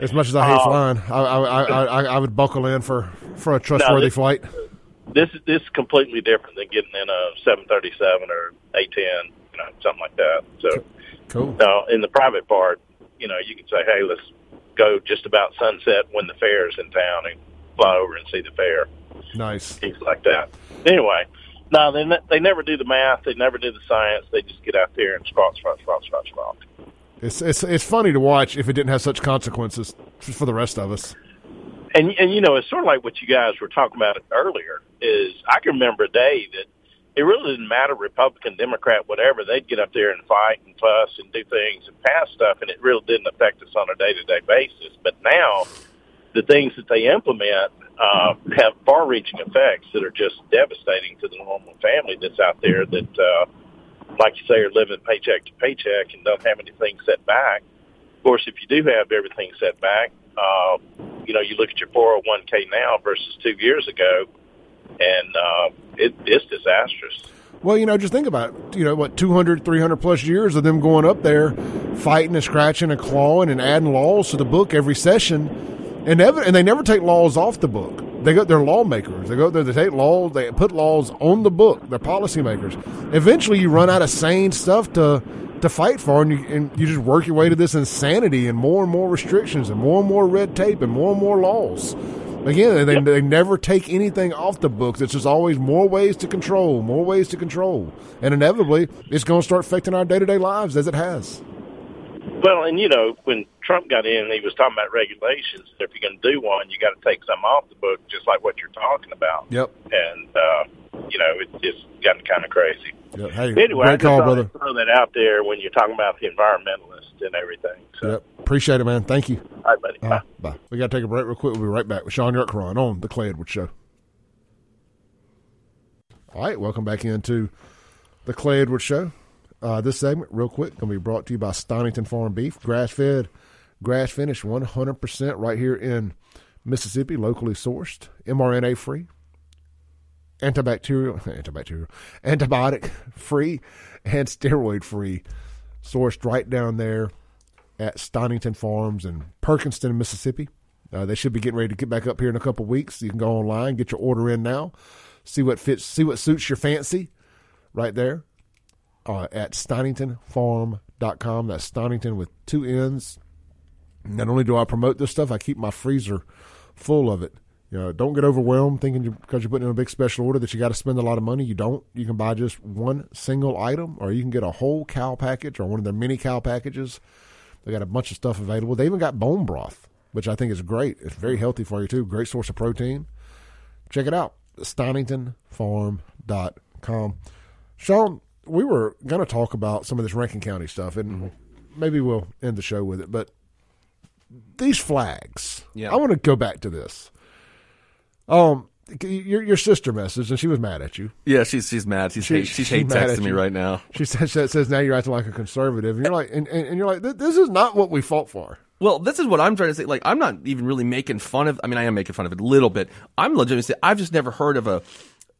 As much as I hate Uh, flying, I, I, I, I, I would buckle in for, for a trustworthy this- flight. This is this is completely different than getting in a 737 or A10, you know, something like that. So, cool. Now, in the private part, you know, you can say, "Hey, let's go just about sunset when the fair's in town and fly over and see the fair." Nice. things like that. Anyway, no, they ne- they never do the math. They never do the science. They just get out there and squawk, squawk, squawk, squawk, squawk. It's it's it's funny to watch if it didn't have such consequences for the rest of us. And and you know, it's sort of like what you guys were talking about earlier. Is I can remember a day that it really didn't matter Republican, Democrat, whatever. They'd get up there and fight and fuss and do things and pass stuff, and it really didn't affect us on a day to day basis. But now, the things that they implement uh, have far reaching effects that are just devastating to the normal family that's out there that, uh, like you say, are living paycheck to paycheck and don't have anything set back. Of course, if you do have everything set back, uh, you know, you look at your 401k now versus two years ago, and uh, it, it's disastrous. Well, you know, just think about it. You know, what, 200, 300 plus years of them going up there, fighting and scratching and clawing and adding laws to the book every session. And, never, and they never take laws off the book. They go, they're lawmakers. They go there, they take laws, they put laws on the book. They're policymakers. Eventually, you run out of sane stuff to to fight for, and you, and you just work your way to this insanity and more and more restrictions and more and more red tape and more and more laws. Again, they, they never take anything off the books. It's just always more ways to control, more ways to control. And inevitably, it's going to start affecting our day to day lives as it has. Well, and you know, when Trump got in, and he was talking about regulations. If you're going to do one, you got to take some off the book, just like what you're talking about. Yep. And uh, you know, it, it's gotten kind of crazy. Yep. Hey, Anyway, I just call, brother. Throw that out there when you're talking about the environmentalists and everything. So, Yep. Appreciate it, man. Thank you. all right, buddy. Uh, bye. We got to take a break real quick. We'll be right back with Shaun Yurtkuran on The Clay Edwards Show. All right, welcome back into The Clay Edwards Show. Uh, this segment, real quick, going to be brought to you by Stonington Farm Beef, grass fed, grass finished, 100% right here in Mississippi, locally sourced, mRNA free, antibacterial, (laughs) antibacterial, antibiotic free, and steroid free, sourced right down there at Stonington Farms in Perkinston, Mississippi. Uh, they should be getting ready to get back up here in a couple weeks. You can go online, get your order in now, see what fits, see what suits your fancy, right there uh, at StoningtonFarm.com. That's Stonington with two N's. Not only do I promote this stuff, I keep my freezer full of it. You know, don't get overwhelmed thinking you, because you're putting in a big special order that you got to spend a lot of money. You don't. You can buy just one single item, or you can get a whole cow package or one of their mini cow packages. They got a bunch of stuff available. They even got bone broth, which I think is great. It's very healthy for you too. Great source of protein. Check it out. StoningtonFarm.com. Shaun, we were going to talk about some of this Rankin County stuff, and mm-hmm. maybe we'll end the show with it. But these flags, Yeah. I want to go back to this. Um, your your sister messaged, and she was mad at you. Yeah, she's she's mad. She's hate, she's hate mad texting at me right now. She says, that says now you're acting like a conservative, and you're like, and, and, and you're like, this is not what we fought for. Well, this is what I'm trying to say. Like, I'm not even really making fun of. I mean, I am making fun of it a little bit. I'm legitimately saying I've just never heard of a.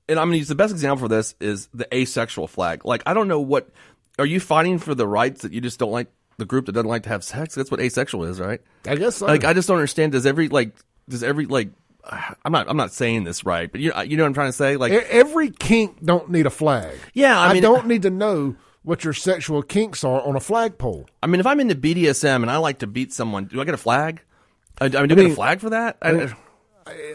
And I'm going to use the best example for this is the asexual flag. Like, I don't know what. Are you fighting for the rights that you just don't like the group that doesn't like to have sex? That's what asexual is, right? I guess so. Like, I just don't understand. Does every like does every like. (sighs) I'm not. I'm not saying this right, but you you know what I'm trying to say. Like every kink don't need a flag. Yeah, I mean- don't need to know what your sexual kinks are on a flagpole. I mean, if I'm into BDSM and I like to beat someone, do I get a flag? I, I mean, do I, I get a flag for that? I, I mean,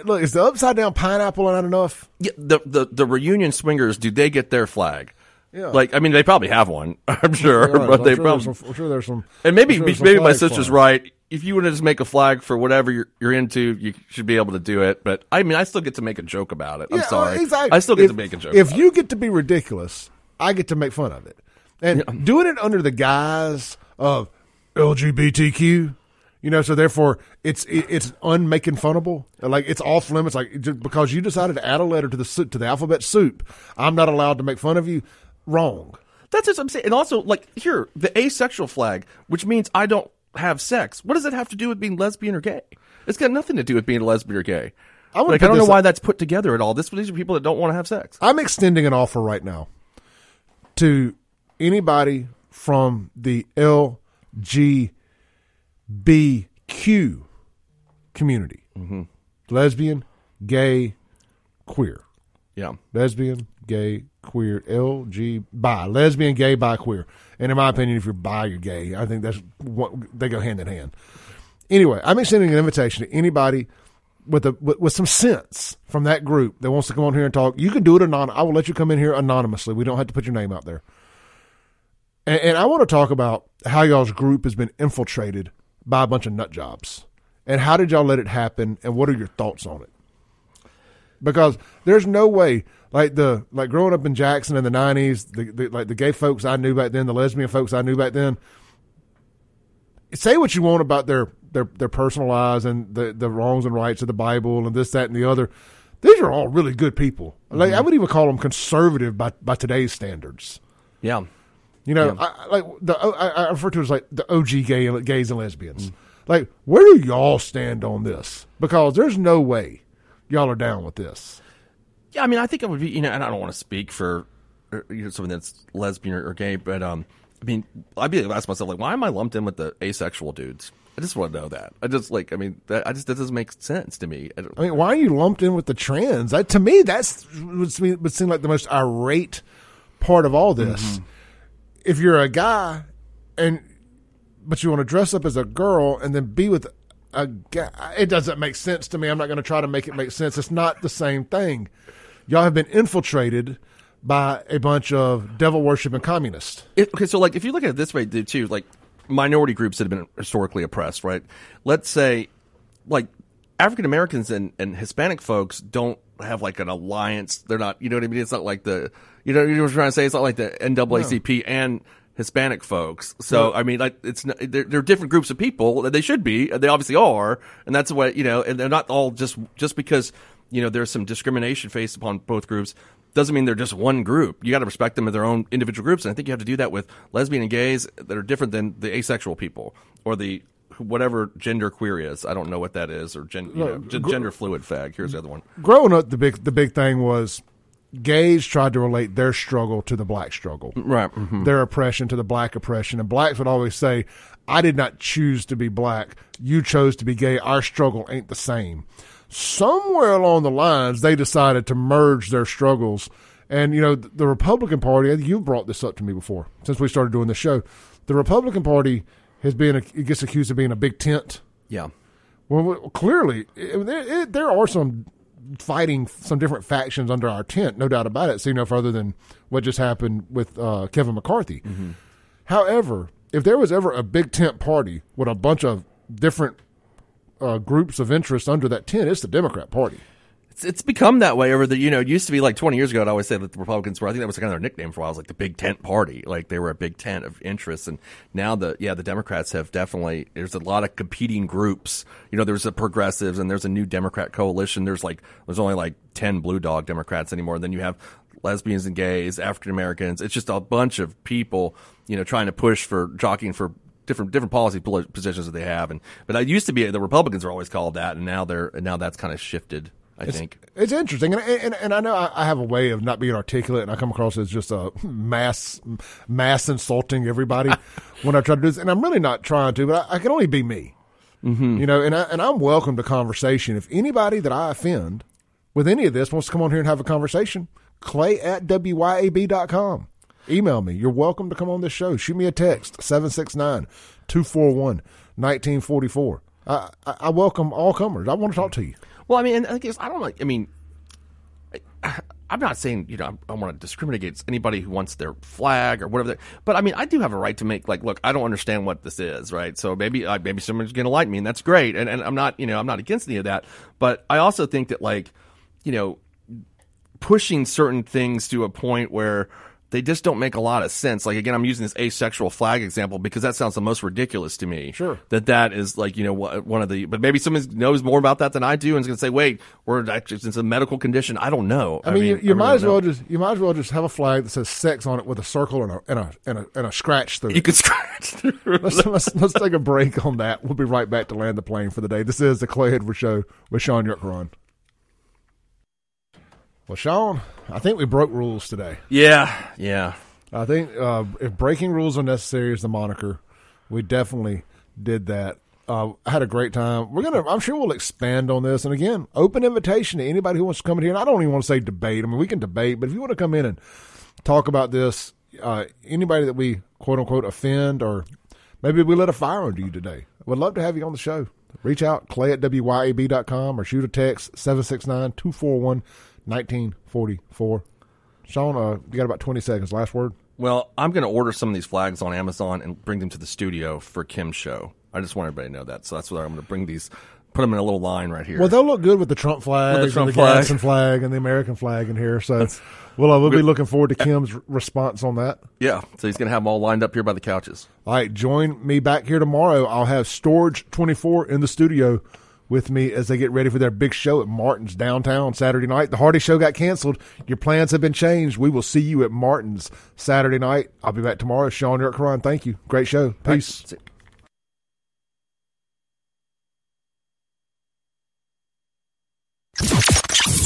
Look, is the upside down pineapple not enough? yeah, the, the the reunion swingers, do they get their flag? Yeah. Like, I mean, they probably have one. (laughs) I'm sure, Yeah, but I'm they sure probably. some- I'm sure there's some. and maybe sure maybe my sister's right. If you want to just make a flag for whatever you're, you're into, you should be able to do it. But I mean, I still get to make a joke about it. I'm Yeah, sorry. exactly. I still get If- to make a joke. If you get to be ridiculous, I get to make fun of it, and doing it under the guise of LGBTQ. You know, so therefore it's it, it's unmaking funnable. Like it's off limits. Like because you decided to add a letter to the to the alphabet soup, I'm not allowed to make fun of you. Wrong. That's just what I'm saying. And also, like here, the asexual flag, which means I don't have sex. What does it have to do with being lesbian or gay? It's got nothing to do with being lesbian or gay. I like I don't know this why that's put together at all. This these are people that don't want to have sex. I'm extending an offer right now to anybody from the LGBTQ community mm-hmm. lesbian, gay, queer. Yeah. Lesbian, gay, queer, LG, bi. Lesbian, gay, bi, queer. And in my opinion, if you're bi, you're gay. I think that's what they go hand in hand. Anyway, I'm extending an invitation to anybody with a with, with some sense from that group that wants to come on here and talk, you can do it anon. I will let you come in here anonymously. We don't have to put your name out there. And, and I want to talk about how y'all's group has been infiltrated by a bunch of nut jobs, and how did y'all let it happen, and what are your thoughts on it? Because there's no way, like the like growing up in Jackson in the '90s, the, the like the gay folks I knew back then, the lesbian folks I knew back then. Say what you want about their their their personal lives and the the wrongs and rights of the Bible and this that and the other. These are all really good people. Like I mm-hmm. would even call them conservative by by today's standards. Yeah. You know, I, like the I, I refer to it as like the OG gay gays and lesbians. Mm. Like, where do y'all stand on this? Because there's no way y'all are down with this. Yeah, I mean, I think it would be, you know, and I don't want to speak for uh, you know, someone that's lesbian or, or gay, but um, I mean, I'd be asking myself like, why am I lumped in with the asexual dudes? I just want to know that. I just like, I mean, that, I just that doesn't make sense to me. I, I mean, why are you lumped in with the trans? That, to me, that's would seem, would seem like the most irate part of all this. If you're a guy and but you want to dress up as a girl and then be with a guy, it doesn't make sense to me. I'm not going to try to make it make sense. It's not the same thing. Y'all have been infiltrated by a bunch of devil worshiping communists. If, okay, so like if you look at it this way, dude, too, like minority groups that have been historically oppressed, right? Let's say, like African Americans and, and Hispanic folks don't have like an alliance. They're not, you know what I mean? It's not like the, you know, you know what I'm trying to say? It's not like the NAACP and Hispanic folks. So No. I mean, like it's not, they're, they're different groups of people. That they should be. They obviously are, and that's what you know. And they're not all just just because you know there's some discrimination faced upon both groups doesn't mean they're just one group. You got to respect them as their own individual groups, and I think you have to do that with lesbian and gays that are different than the asexual people or the whatever gender queer is. I don't know what that is or gen, you No, know, gender fluid fag. Here's the other one. Growing up, the big the big thing was gays tried to relate their struggle to the black struggle, Right. mhm. Their oppression to the black oppression, and blacks would always say, "I did not choose to be black. You chose to be gay. Our struggle ain't the same." Somewhere along the lines, they decided to merge their struggles. And you know, the Republican Party. You've brought this up to me before since we started doing the show. The Republican Party has been it gets accused of being a big tent. Yeah. Well, clearly, it, it, there are some fighting some different factions under our tent, no doubt about it. See no further than what just happened with uh, Kevin McCarthy. However, if there was ever a big tent party with a bunch of different uh, groups of interest under that tent, it's the Democrat Party. It's, it's become that way over the, you know, it used to be like 20 years ago, I'd always say that the Republicans were, I think that was kind of their nickname for a while, was like the big tent party. Like they were a big tent of interest. And now the, yeah, the Democrats have definitely, there's a lot of competing groups. You know, there's the progressives and there's a new Democrat coalition. There's like, there's only like 10 blue dog Democrats anymore. Then you have lesbians and gays, African Americans. It's just a bunch of people, you know, trying to push for jockeying for different different policy positions that they have. And but it used to be the Republicans were always called that, and now they're now that's kind of shifted. I It's- think. It's interesting, and and, and I know I, I have a way of not being articulate, and I come across as just a mass mass insulting everybody (laughs) when I try to do this, and I'm really not trying to, but I, I can only be me, mm-hmm. you know. And I, and I'm welcome to conversation. If anybody that I offend with any of this wants to come on here and have a conversation, Clay at wyab.com. Email me. You're welcome to come on this show. Shoot me a text 769 241 1944. I I welcome all comers. I want to talk to you. Well, I mean, I guess I don't like. I mean, I, I'm not saying you know I, I want to discriminate against anybody who wants their flag or whatever. But I mean, I do have a right to make like, look, I don't understand what this is, right? So maybe uh, maybe someone's going to like me, and that's great. And and I'm not you know I'm not against any of that. But I also think that like you know pushing certain things to a point where they just don't make a lot of sense. Like again, I'm using this asexual flag example because that sounds the most ridiculous to me. Sure. That that is like you know one of the, but maybe someone knows more about that than I do and is going to say, wait, we're actually it's a medical condition. I don't know. I mean, you, you I might as well know. just you might as well just have a flag that says "sex" on it with a circle and a and a and a, and a scratch through. You could scratch through. let's, let's let's take a break on that. We'll be right back to land the plane for the day. This is the Clay Edwards Show with Shaun Yurtkuran. Well, Shaun, I think we broke rules today. Yeah, yeah. I think uh, if breaking rules are necessary is the moniker, we definitely did that. Uh, I had a great time. We're gonna. I'm sure we'll expand on this. And again, open invitation to anybody who wants to come in here. And I don't even want to say debate. I mean, we can debate, but if you want to come in and talk about this, uh, anybody that we quote unquote offend or Maybe we lit a fire under you today. Would love to have you on the show. Reach out, clay at wyab.com or shoot a text 769 241 1944. Shaun, uh, you got about 20 seconds. Last word? Well, I'm going to order some of these flags on Amazon and bring them to the studio for Kim's show. I just want everybody to know that. So that's what I'm going to bring these, put them in a little line right here. Well, they'll look good with the Trump flag, the Trump and the flag. Gadsden flag, and the American flag in here. So, well, uh, we'll be looking forward to Kim's response on that. yeah, so he's going to have them all lined up here by the couches. All right, join me back here tomorrow. I'll have Storage 24 in the studio with me as they get ready for their big show at Martin's downtown Saturday night. The Hardy show got canceled. Your plans have been changed. We will see you at Martin's Saturday night. I'll be back tomorrow. Shaun Yurtkuran, thank you. Great show. Peace.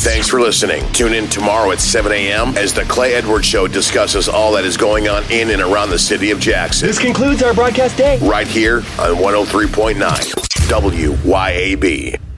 Thanks for listening. Tune in tomorrow at 7 a.m. as the Clay Edwards Show discusses all that is going on in and around the city of Jackson. This concludes our broadcast day. Right here on 103.9 WYAB.